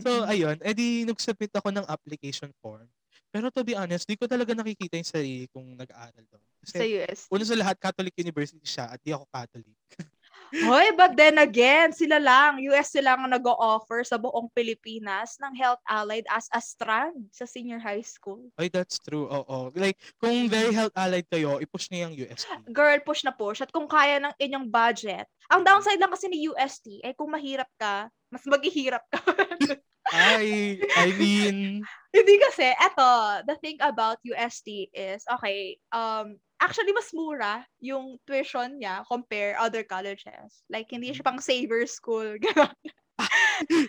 So ayun, edi nag-submit ako ng application form. Pero to be honest, di ko talaga nakikita yung sarili kung nag-aaral doon. sa Kasi UST. una sa lahat, Catholic University siya at di ako Catholic. Hoy, but then again, sila lang, US sila ang nag-o-offer sa buong Pilipinas ng Health Allied as a strand sa senior high school. Ay, that's true. Oo. Like, kung very health allied kayo, i-push niyo yung UST. Girl, push na push. At kung kaya ng inyong budget, ang downside lang kasi ni UST, ay kung mahirap ka, mas maghihirap ka. Ay, I mean, Hindi kasi, eto, the thing about UST is, okay, um, actually mas mura yung tuition niya compare other colleges. Like, hindi siya pang saver school.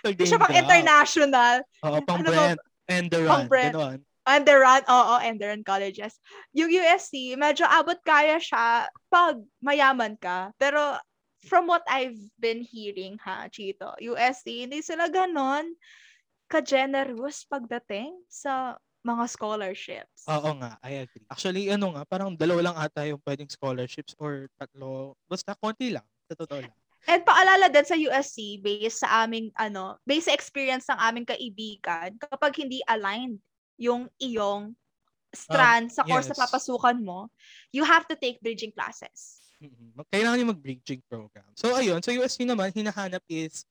Hindi siya pang international. Oo, pang Ano Brent. And the Pang run. The run, oo, and the run colleges. Yung USC, medyo abot kaya siya pag mayaman ka. Pero from what I've been hearing, ha, Chito, USC, hindi sila ganon ka-generous pagdating sa mga scholarships. Oo nga, I agree. Actually, ano nga, parang dalawa lang ata yung pwedeng scholarships or tatlo. Basta konti lang. Sa totoo lang. And paalala din sa USC, based sa aming, ano, based sa experience ng aming kaibigan, kapag hindi aligned yung iyong strand sa course na yes. papasukan mo, you have to take bridging classes. Mhm. Mag- Kailangan yung mag-bridging program. So, ayun. Sa USC naman, hinahanap is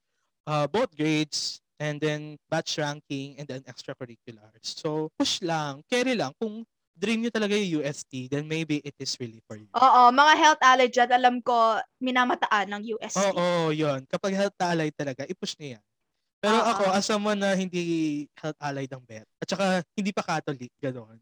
uh, both grades and then batch ranking and then extracurriculars. So, push lang, carry lang. Kung dream nyo talaga yung UST, then maybe it is really for you. Oo, mga health allied dyan, alam ko, minamataan ng USC. Oo, yun. Kapag health allied talaga, i-push niya yan. Pero Oo. ako, as someone na hindi health allied ang bet, at saka hindi pa Catholic, gano'n.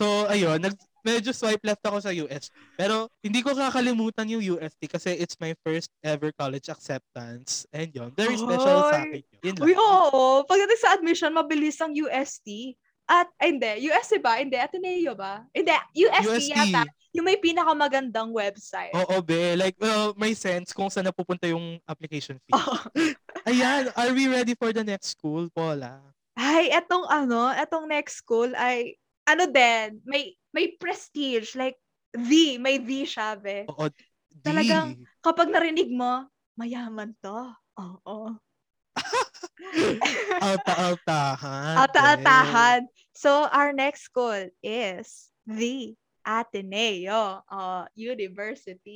So, ayun, nag, medyo swipe left ako sa UST. Pero hindi ko kakalimutan yung UST kasi it's my first ever college acceptance. And yun, very special sa akin. Yun. Uy, oo. Pagdating sa admission, mabilis ang UST. At, ay, hindi. USC ba? Hindi. Ateneo ba? Hindi. UST, UST. yata. Yung may pinakamagandang website. Oo, be. Like, well, may sense kung saan napupunta yung application fee. Oo. Ayan, are we ready for the next school, Paula? Ay, etong ano, etong next school ay, ano din, may, may prestige. Like, the, may the siya, be. Oo. Talagang- Kapag narinig mo, mayaman to. Oo. Alta-altahan. Ata-atahan. So, our next school is the Ateneo uh, University.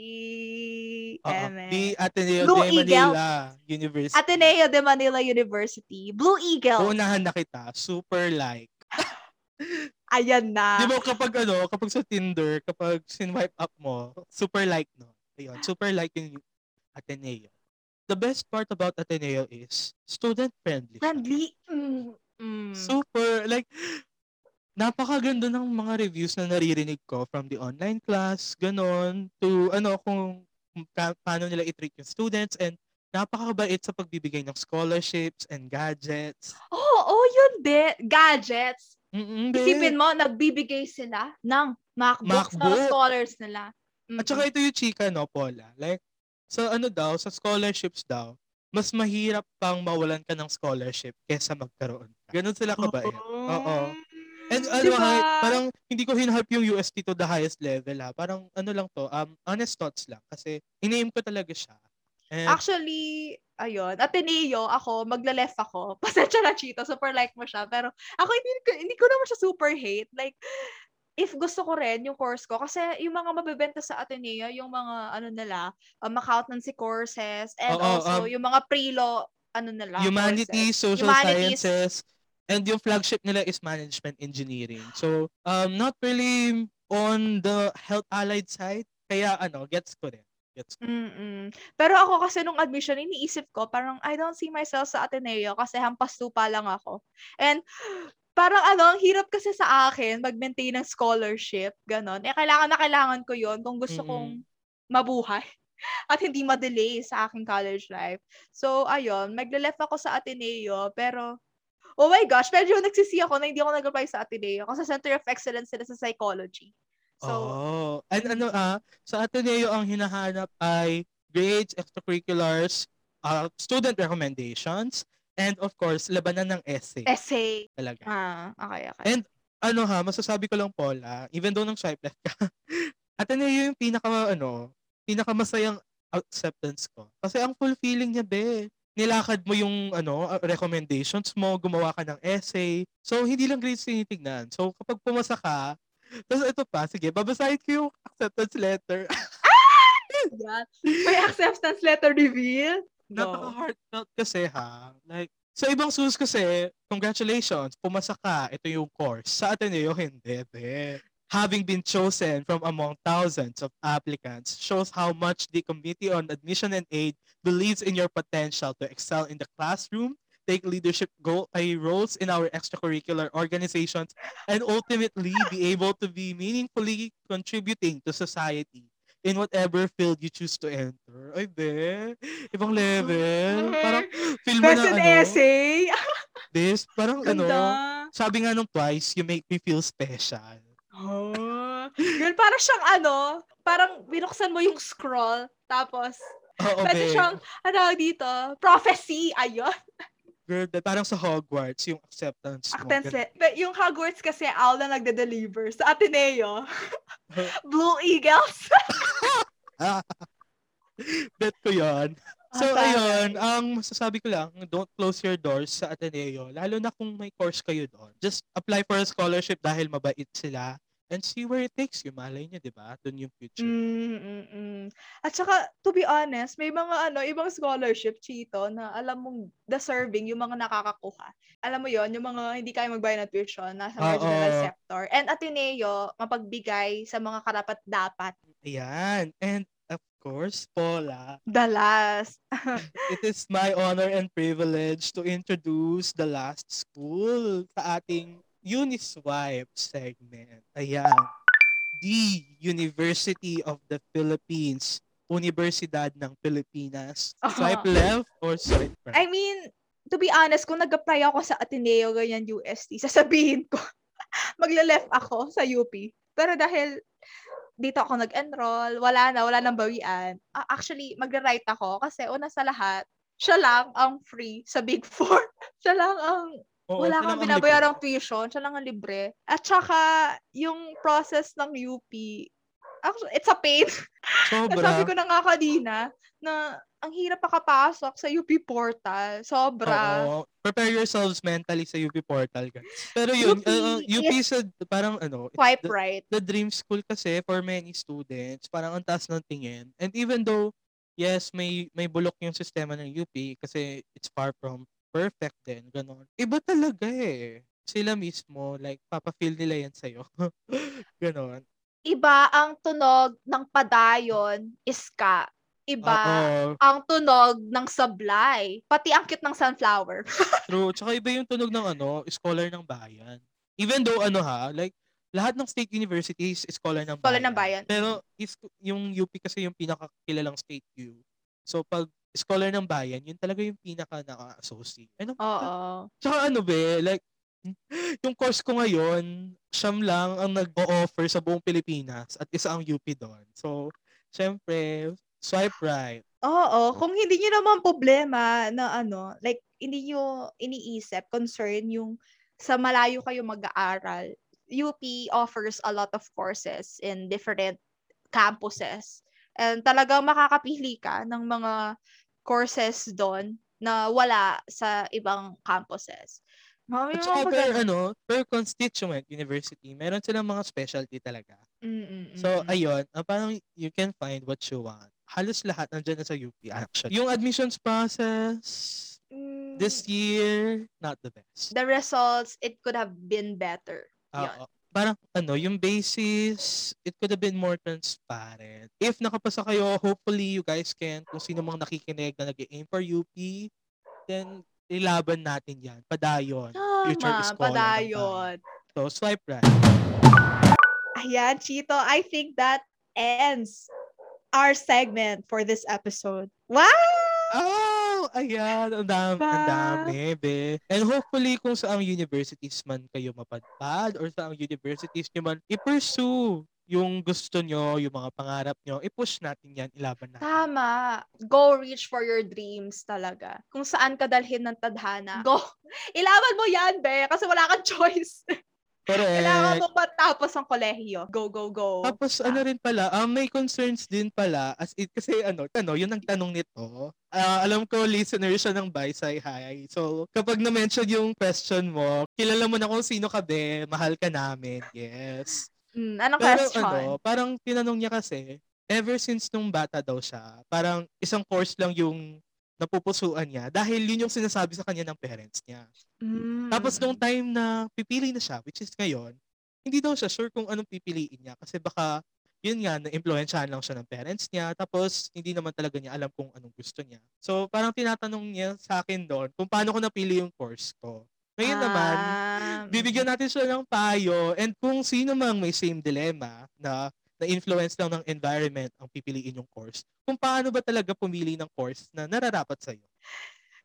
Eme. the Ateneo Blue de Eagle. Manila University. Ateneo de Manila University. Blue Eagle. Uunahan na kita, super like. Ayan na. Di ba kapag ano, kapag sa Tinder, kapag sinwipe up mo, super like no. Ayun, super like yung Ateneo. The best part about Ateneo is student friendly. Mm, mm. Super like napakaganda ng mga reviews na naririnig ko from the online class, ganon, to ano kung ka- paano nila i-treat yung students and napakabait sa pagbibigay ng scholarships and gadgets. Oo, oh, yun din. Gadgets. Mm-mm, Isipin mo, nagbibigay sila ng MacBooks MacBook. ng scholars nila. At saka ito yung chika, no, Paula? Like, sa ano daw, sa scholarships daw, mas mahirap pang mawalan ka ng scholarship kesa magkaroon ka. Ganun sila kabait. Oo. And ano, Diba? ha, parang hindi ko hinharp yung UST to the highest level ha. Parang ano lang to, um, honest thoughts lang. Kasi ini ko talaga siya. And, Actually, ayun, Ateneo, ako, magla-left ako. Pasensya na, Chito, super like mo siya. Pero ako, hindi, ko- hindi ko naman siya super hate. Like, if gusto ko rin yung course ko, kasi yung mga mabibenta sa Ateneo, yung mga, ano nila, um, accountancy courses, and Oo, also um, yung mga pre-law, ano nila, humanities, courses. social Humanities. sciences, and yung flagship nila is management engineering. So, um, not really on the health allied side. Kaya ano, gets ko rin. Gets ko. Mm-mm. Pero ako kasi nung admission, iniisip ko, parang I don't see myself sa Ateneo kasi hampas lupa lang ako. And parang ano, ang hirap kasi sa akin mag-maintain ng scholarship, ganon. Eh, kailangan na kailangan ko yon kung gusto Mm-mm. kong mabuhay at hindi ma-delay sa aking college life. So, ayun, magle-left ako sa Ateneo, pero oh my gosh, medyo nagsisi ako na hindi ako nag-apply sa Ateneo kasi Center of Excellence sila sa psychology. So, oh. And ano ah, sa Ateneo ang hinahanap ay grades, extracurriculars, uh, student recommendations, and of course, labanan ng essay essay. talaga. Ah, okay, okay. And ano ha, masasabi ko lang Paula, even though nang swipe left ka, Ateneo yung pinaka ano, pinakamasayang acceptance ko. Kasi ang fulfilling niya be. Nilakad mo yung ano, uh, recommendations mo, gumawa ka ng essay. So hindi lang grades tinitignan. So kapag pumasa ka, tapos ito pa, sige, babasahin ko yung acceptance letter. Yan. May acceptance letter reveal? Napaka-heartfelt kasi ha. Like, sa ibang schools kasi, congratulations, pumasa ka, ito yung course. Sa Ateneo, hindi. Be. Having been chosen from among thousands of applicants shows how much the Committee on Admission and Aid believes in your potential to excel in the classroom, take leadership go- roles in our extracurricular organizations, and ultimately be able to be meaningfully contributing to society in whatever field you choose to enter. Ay, be. Ibang level. Parang feel mo Best na ano. essay. This, parang ano, Ganda. sabi nga nung twice, you make me feel special. Oh. Girl, parang siyang ano, parang binuksan mo yung scroll, tapos, Oo, pwede be. siyang, ano dito, prophecy, ayun. Girl, parang sa Hogwarts, yung acceptance mo. Le- But yung Hogwarts kasi, owl na nagde-deliver. Sa Ateneo, Blue Eagles. Bet ko yon. So, Ah, ayun, ang masasabi ko lang, don't close your doors sa Ateneo. Lalo na kung may course kayo doon. Just apply for a scholarship dahil mabait sila and see where it takes you. Malay niyo, di ba? Doon yung future. Mm, mm, mm. At saka, to be honest, may mga ano, ibang scholarship, Chito, na alam mong deserving yung mga nakakakuha. Alam mo yon yung mga hindi kaya magbayad ng tuition, nasa Oo. marginal sector. And Ateneo, mapagbigay sa mga karapat-dapat. Ayan. And of course, Paula, The last. it is my honor and privilege to introduce the last school sa ating Uniswipe segment. Ayan. The University of the Philippines. Universidad ng Pilipinas. Swipe Aha. left or swipe right? I mean, to be honest, kung nag-apply ako sa Ateneo, ganyan UST, sasabihin ko, magla-left ako sa UP. Pero dahil dito ako nag-enroll, wala na, wala nang bawian. Ah, actually, magra-right ako kasi una sa lahat, siya lang ang free sa Big Four. siya lang ang Oo, wala kang ang binabayarang tuition, siya lang ang libre. At saka, yung process ng UP, actually, it's a pain. Sobra. Sabi ko na nga kanina, na ang hirap makapasok sa UP portal. Sobra. Oo. Prepare yourselves mentally sa UP portal, guys. Pero yun, UP uh, UP is- is a, parang ano, Swipe the, right. the dream school kasi for many students, parang ang taas ng tingin. And even though, yes, may may bulok yung sistema ng UP kasi it's far from perfect din, ganon. Iba talaga eh. Sila mismo, like, papafeel nila yan sa'yo. ganon. Iba ang tunog ng padayon, iska. Iba Oo, ang tunog ng sablay. Pati ang cute ng sunflower. true. Tsaka iba yung tunog ng ano, scholar ng bayan. Even though ano ha, like, lahat ng state universities is scholar ng Scholar bayan. ng bayan. Pero is, yung UP kasi yung pinakakilalang state U. So pag scholar ng bayan, yun talaga yung pinaka naka-associate. Ano? Oo. Tsaka ano be, like, yung course ko ngayon, siyam lang ang nag-o-offer sa buong Pilipinas at isa ang UP doon. So, syempre, swipe right. Oo, kung hindi niyo naman problema na ano, like hindi niyo iniisip, concern yung sa malayo kayo mag-aaral, UP offers a lot of courses in different campuses. And talagang makakapili ka ng mga courses doon na wala sa ibang campuses. Mami, At saka per, ano, per constituent university, meron silang mga specialty talaga. Mm-mm-mm. So, ayun, ah, parang you can find what you want. Halos lahat nandiyan na sa UP actually. Yung admissions process Mm, this year, not the best. the results, it could have been better. Yun. Oo. Parang ano, yung basis, it could have been more transparent. If nakapasa kayo, hopefully you guys can, kung sino mang nakikinig na nag-aim for UP, then ilaban natin yan. Padayon. Future Tama, scholar ng padayon. So, swipe right. Ayan, Chito, I think that ends our segment for this episode. Wow! Oh, ayan. Ang dami, ang dami, be. And hopefully, kung saang universities man kayo mapadpad or saang universities nyo man i-pursue yung gusto nyo, yung mga pangarap nyo, i-push natin yan, ilaban natin. Tama. Go reach for your dreams talaga. Kung saan ka dalhin ng tadhana. Go. Ilaban mo yan, be. Kasi wala kang choice. Kailangan Correct. mo matapos ang kolehiyo. Go, go, go. Tapos ano rin pala, ah, may concerns din pala as it kasi ano, ano, yun ang tanong nito. Ah, alam ko listener siya ng Baysay High. So, kapag na-mention yung question mo, kilala mo na kung sino ka be, mahal ka namin. Yes. Mm, anong Pero question? ano, parang tinanong niya kasi, ever since nung bata daw siya, parang isang course lang yung napupusuan niya dahil yun yung sinasabi sa kanya ng parents niya. Mm. Tapos nung time na pipili na siya, which is ngayon, hindi daw siya sure kung anong pipiliin niya kasi baka yun nga, na-influensyahan lang siya ng parents niya tapos hindi naman talaga niya alam kung anong gusto niya. So parang tinatanong niya sa akin doon kung paano ko napili yung course ko. Ngayon naman, Ah, bibigyan natin siya ng payo and kung sino mang may same dilemma na na-influence lang ng environment ang pipiliin yung course, kung paano ba talaga pumili ng course na nararapat sa'yo.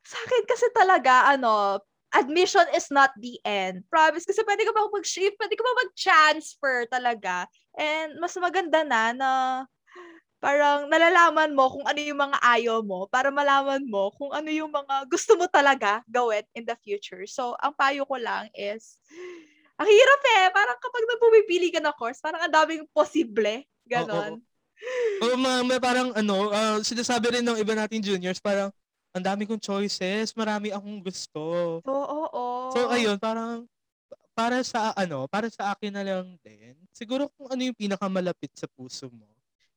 Sa akin kasi talaga, ano, admission is not the end. Promise. Kasi pwede ka pa mag-shift, pwede ka pa mag-transfer talaga. And mas maganda na na parang nalalaman mo kung ano yung mga ayaw mo para malaman mo kung ano yung mga gusto mo talaga gawin in the future. So, ang payo ko lang is, ang hirap eh. Parang kapag nagpumipili ka ng course, parang ang daming posible. Ganon. Oo, ma, may parang ano, ah, sinasabi rin ng iba nating juniors, parang ang dami kong choices, marami akong gusto. Oo, oo. So ayun, parang para sa ano, para sa akin na lang din. Siguro kung ano yung pinakamalapit sa puso mo.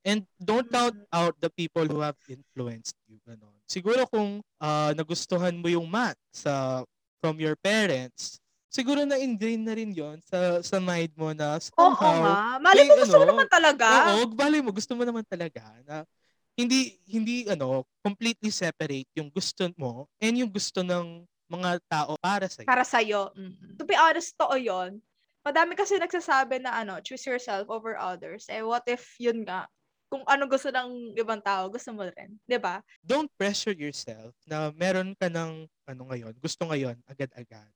And don't count out the people who have influenced you. Ganon. Siguro kung ah, nagustuhan mo yung math sa from your parents, siguro na ingrain na rin yon sa sa mind mo na Oo somehow nga. Mali mo gusto mo ano, naman talaga. Oo, bali mo gusto mo naman talaga na hindi hindi ano completely separate yung gusto mo and yung gusto ng mga tao para sa para sa'yo. Mm. To be honest, totoo yun. Madami kasi nagsasabi na ano, choose yourself over others. Eh, what if yun nga, kung ano gusto ng ibang tao, gusto mo rin. 'Di ba? Don't pressure yourself na meron ka ng ano ngayon, gusto ngayon agad-agad.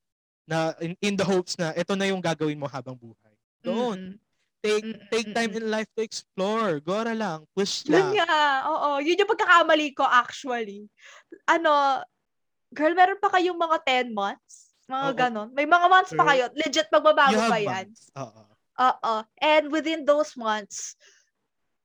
Na in, in the hopes na ito na yung gagawin mo habang buhay. Don't. Mm. Take take time in life to explore. Gora lang, push Yun lang. nga. Oo. Yun yung pagkakamali ko actually. Ano, girl, meron pa kayong mga 10 months? Mga Oo. ganon. May mga months pa kayo. Legit, magbabago pa yan. Oo. Oo. And within those months,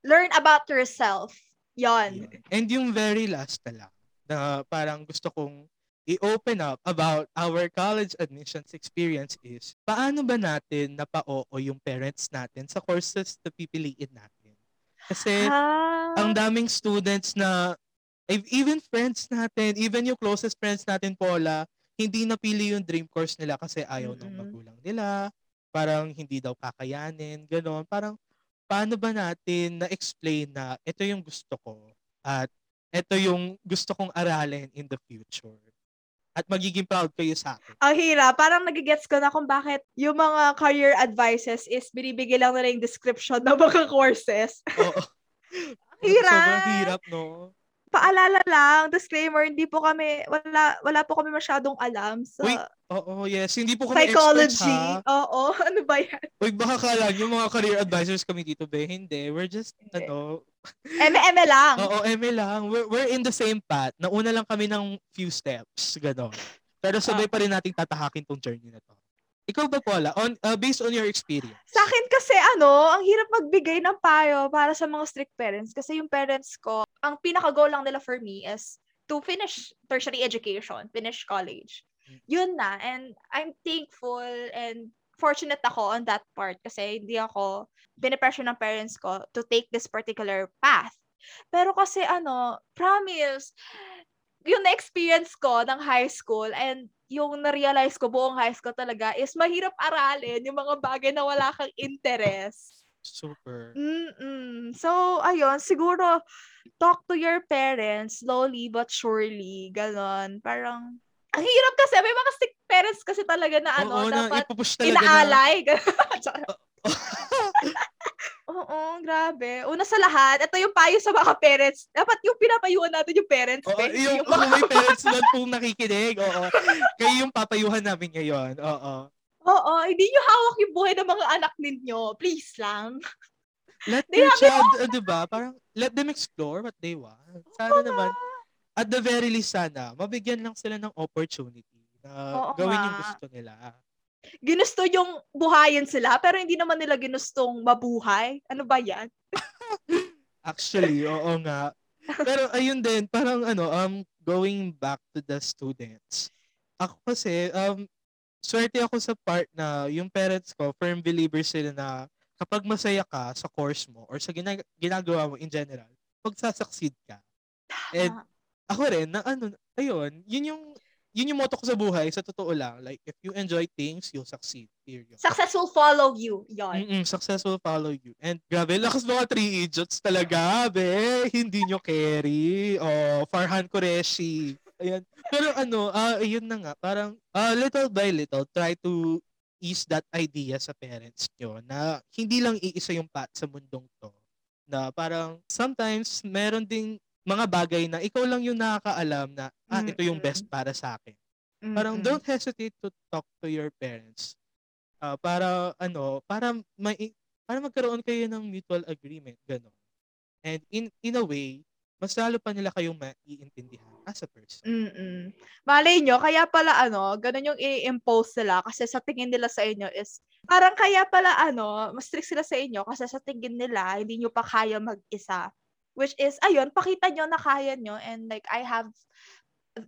learn about yourself. Yon. Yun. And yung very last na lang, na parang gusto kong i-open up about our college admissions experience is, paano ba natin napao yung parents natin sa courses na pipiliin natin? Kasi Ah. ang daming students na, ev- even friends natin, even yung closest friends natin, Paula, hindi napili yung dream course nila kasi ayaw ng Mm-mm. magulang nila, parang hindi daw kakayanin, gano'n. Parang, paano ba natin na-explain na ito yung gusto ko at ito yung gusto kong aralin in the future. At magiging proud kayo sa akin. Ang hirap. Parang nagigets ko na kung bakit yung mga career advices is binibigay lang nila yung description ng mga courses. Oo. Hirap. Sobrang hirap, no? Paalala lang, disclaimer, hindi po kami, wala, wala po kami masyadong alam sa Uy, Oo, yes. Hindi po kami psychology. experts, ha? Oo, ano ba yan? Uy, baka kala nyo mga career advisors kami dito, be. Hindi. We're just, Hindi. ano, Eme-eme lang. oo, eme lang. We're, we're in the same path. Nauna lang kami ng few steps. Ganon. Pero sabay pa rin nating tatahakin tong journey na to. Ikaw ba, Paula? On, uh, based on your experience? Sa akin kasi ano, ang hirap magbigay ng payo para sa mga strict parents kasi yung parents ko, ang pinaka-goal lang nila for me is to finish tertiary education, finish college. Yun na. And I'm thankful and fortunate ako on that part kasi hindi ako pinipressure ng parents ko to take this particular path. Pero kasi ano, promise, yung na-experience ko ng high school and yung na-realize ko buong high school talaga is mahirap aralin yung mga bagay na wala kang interest. Super. Mm-mm. So, ayun, siguro, talk to your parents slowly but surely. Ganon. Parang, ang hirap kasi. May mga strict parents kasi talaga na ano, Oo, na dapat ipupush talaga na. inaalay. Charot. Oo, grabe. Una sa lahat, ito yung payo sa mga parents. Dapat yung pinapayuhan natin yung parents. Oo, eh. yung, Yung mga- may parents doon pong nakikinig, oo. Kayo yung papayuhan namin ngayon. Oo. Oo, hindi nyo hawak yung buhay ng mga anak ninyo. Please lang. Let They your child, uh, di ba? Parang, let them explore what they want. Sana naman, at the very least sana, mabigyan lang sila ng opportunity na Oo gawin yung gusto nila. Ginusto yung buhayin sila, pero hindi naman nila ginustong mabuhay. Ano ba yan? Actually, oo nga. Pero ayun din, parang ano, um, going back to the students. Ako kasi, um, swerte ako sa part na yung parents ko, firm believers sila na kapag masaya ka sa course mo or sa gina- ginagawa mo in general, magsasucceed ka. And ako rin, na ano, ayun, yun yung, yun yung motto ko sa buhay, sa totoo lang. Like, if you enjoy things, you'll succeed. Period. success will follow you. Yon. Mm-mm, success will follow you. And grabe, lakas mga three idiots talaga, be. Hindi nyo carry. Oh, Farhan Qureshi. Ayan. Pero ano, ah ayun na nga, parang ah, little by little, try to ease that idea sa parents nyo na hindi lang iisa yung path sa mundong to. Na parang sometimes meron ding mga bagay na ikaw lang yung nakakaalam na ah, ito yung best para sa akin. Parang Mm-mm. don't hesitate to talk to your parents. Ah, para ano, para may para magkaroon kayo ng mutual agreement ganon. And in in a way, mas lalo pa nila kayong maiintindihan as a person. Mm-mm. Malay nyo, kaya pala ano, ganun yung i-impose nila kasi sa tingin nila sa inyo is, parang kaya pala ano, mas strict sila sa inyo kasi sa tingin nila, hindi nyo pa kaya mag-isa. Which is, ayun, pakita nyo na kaya nyo and like, I have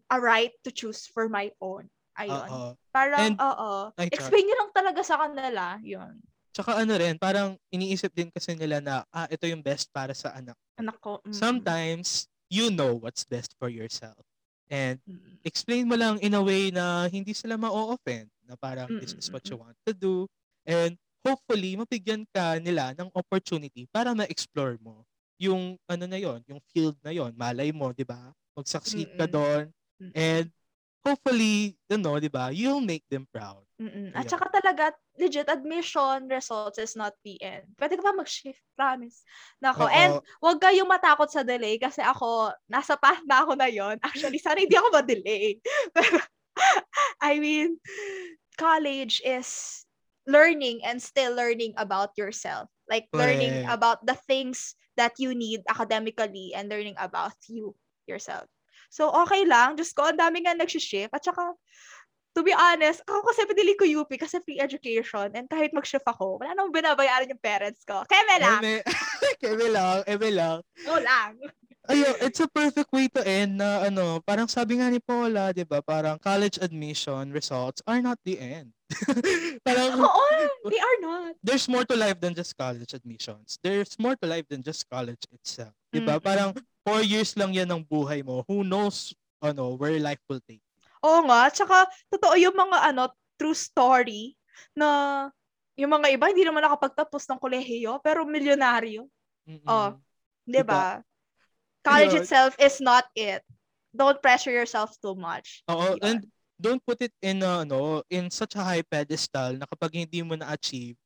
a right to choose for my own. Ayun. Oo. Parang, oo. Explain nyo lang talaga sa kanila. Yun. Tsaka ano rin, parang iniisip din kasi nila na ah, ito yung best para sa anak. Anak ko. mm, Sometimes you know what's best for yourself. And mm, explain mo lang in a way na hindi sila ma-offend na parang this is what you want to do and hopefully mabigyan ka nila ng opportunity para ma-explore mo yung ano na yon yung field na yon malay mo di ba mag-succeed ka doon and hopefully you know di ba you'll make them proud Mm-mm. At saka talaga, legit, admission results is not the end. Pwede ka pa mag-shift, promise. Nako, Oo. and huwag kayong matakot sa delay kasi ako, nasa path na ako na yon. Actually, sana hindi ako ma-delay. I mean, college is learning and still learning about yourself. Like, learning about the things that you need academically and learning about you, yourself. So, okay lang. Just ko, ang dami nga nag-shift. At saka, to be honest, ako kasi pinili ko UP kasi free education and kahit mag-shift ako, wala namang binabayaran yung parents ko. Keme lang. eme eme lang eme lang Go lang. Ayun, it's a perfect way to end na ano, parang sabi nga ni Paula, 'di ba? Parang college admission results are not the end. parang Oo, they are not. there's more to life than just college admissions. There's more to life than just college itself. 'Di ba? Mm-mm. Parang four years lang 'yan ng buhay mo. Who knows ano, where life will take. Oo nga. Tsaka, totoo yung mga ano, true story na yung mga iba hindi naman nakapagtapos ng kolehiyo pero milyonaryo. Mm-mm. Oh. Di Diba? ba? College Ayun. itself is not it. Don't pressure yourself too much. Oo, Yun. and don't put it in a, ano, in such a high pedestal na kapag hindi mo na-achieve,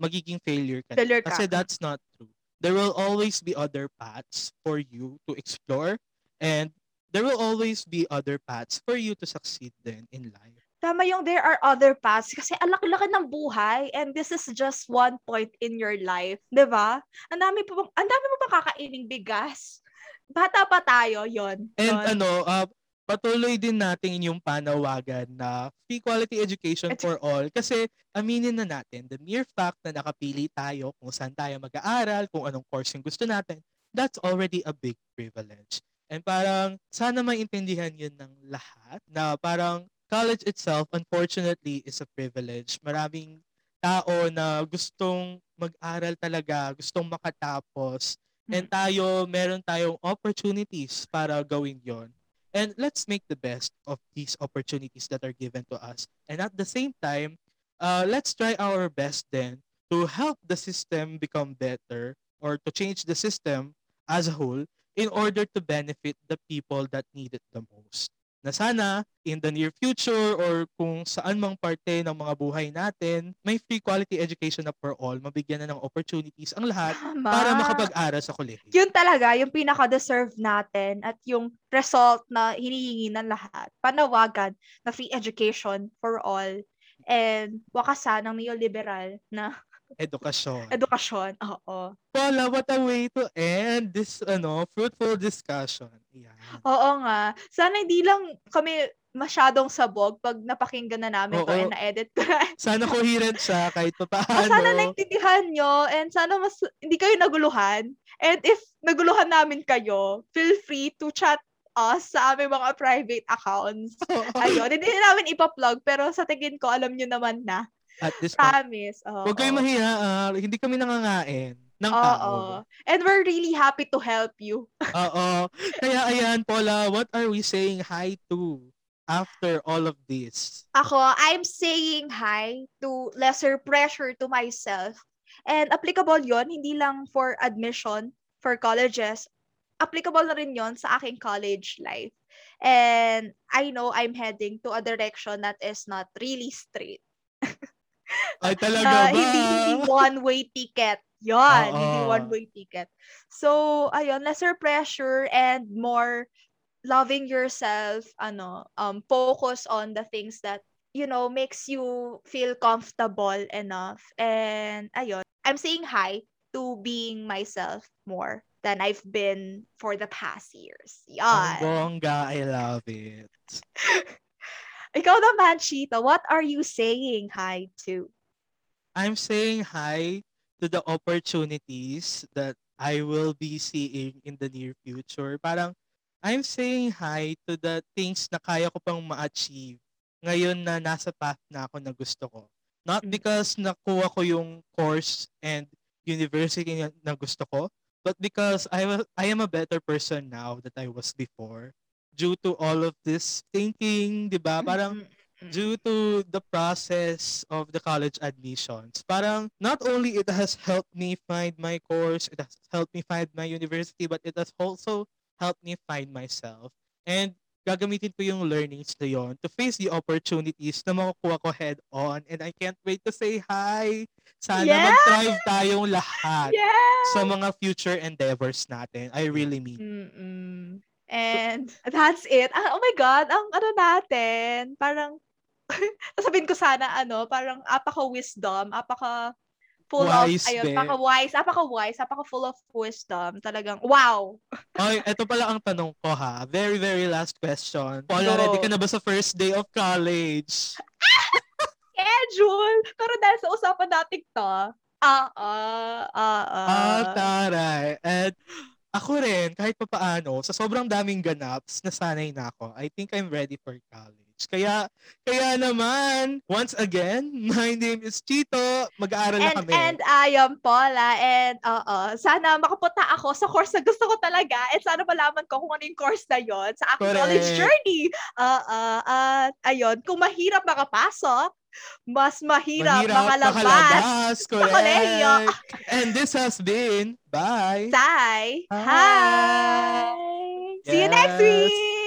magiging failure ka. Failure ka. Kasi that's not true. There will always be other paths for you to explore And there will always be other paths for you to succeed then in life. Tama yung there are other paths kasi ang laki-laki ng buhay and this is just one point in your life. 'Di ba? Ang dami bang- ang dami mo pa kakaining bigas. Bata pa tayo, yon. And ano, uh, patuloy din natin yung panawagan na free quality education Edu- for all kasi aminin na natin, the mere fact na nakapili tayo kung saan tayo mag-aaral, kung anong course yung gusto natin, that's already a big privilege. And parang sana maintindihan yun ng lahat na parang college itself unfortunately is a privilege. Maraming tao na gustong mag-aral talaga, gustong makatapos, and tayo, meron tayong opportunities para gawin yon. And let's make the best of these opportunities that are given to us. And at the same time, uh, let's try our best then to help the system become better or to change the system as a whole in order to benefit the people that need it the most. Na sana in the near future or kung saan mang parte ng mga buhay natin, may free quality education na for all, mabigyan na ng opportunities ang lahat Tama. para makapag-aral sa kolehiyo. yun talaga, yung pinaka-deserve natin at yung result na hinihingi ng lahat. Panawagan na free education for all and wakasan ng neoliberal na Edukasyon. edukasyon. Oo. Paula, what a way to end this ano fruitful discussion. Yan. Oo nga. Sana hindi lang kami masyadong sabog pag napakinggan na namin to Oo. and na-edit ko na. Sana coherent siya kahit pa paano. sana naintindihan nyo and sana mas hindi kayo naguluhan. And if naguluhan namin kayo, feel free to chat us sa aming mga private accounts. Ayun, hindi namin ipa-plug pero sa tingin ko alam nyo naman na. At this point, Promise. Oo. huwag kayong mahiya. ah, hindi kami nangangain ng Oo. tao. And we're really happy to help you. Oo. Kaya ayan, Paula, what are we saying hi to after all of this? Ako, I'm saying hi to lesser pressure to myself. And applicable yon hindi lang for admission for colleges. Applicable na rin yon sa aking college life. And I know I'm heading to a direction that is not really straight. Ay, talaga Na ba? hindi, hindi one-way ticket. Yon, hindi Oo. one-way ticket. So, ayun, lesser pressure and more loving yourself, ano, um, focus on the things that, you know, makes you feel comfortable enough. And, ayun, I'm saying hi to being myself more than I've been for the past years. Ang Yan. bongga, I love it. Ikaw naman, Chita, what are you saying hi to? I'm saying hi to the opportunities that I will be seeing in the near future. Parang I'm saying hi to the things na kaya ko pang ma-achieve ngayon na nasa path na ako na gusto ko. Not Mm. because nakuha ko yung course and university na, gusto ko, but because I, wa- I am a better person now that I was before due to all of this thinking, di ba? Parang due to the process of the college admissions, parang not only it has helped me find my course, it has helped me find my university, but it has also helped me find myself. And gagamitin ko yung learnings na yon to face the opportunities na makukuha ko head on. And I can't wait to say hi. Sana Yeah! mag-thrive tayong lahat Yeah! sa mga future endeavors natin. I really mean. Mm-mm. And that's it. Ah, oh my God, ang ano natin, parang, sasabihin ko sana, ano, parang apaka-wisdom, apaka full Wise, of, ayun, be. apaka-wise, apaka-wise, apaka-full of wisdom. Talagang, wow! Oy, eto pala ang tanong ko ha. Very, very last question. Paula, Go. ready ka na ba sa first day of college? Schedule! Pero dahil sa usapan natin to, ah, ah, ah, ah. Ah, taray. And ako rin, kahit pa paano, sa sobrang daming ganaps, nasanay na ako. I think I'm ready for college. Kaya, kaya naman, once again, my name is Chito. Mag-aaral na And, kami. and I am Paula and oo, sana makapunta ako sa course na gusto ko talaga and sana malaman ko kung ano yung course na yon sa aking college Correct. journey. Ah, ah, at ayun, kung mahirap makapasok, mas mahirap, makalabas. makalabas. Correct. kolehiyo. And this has been, bye. Say, Hi. hi! See you next Yes. week!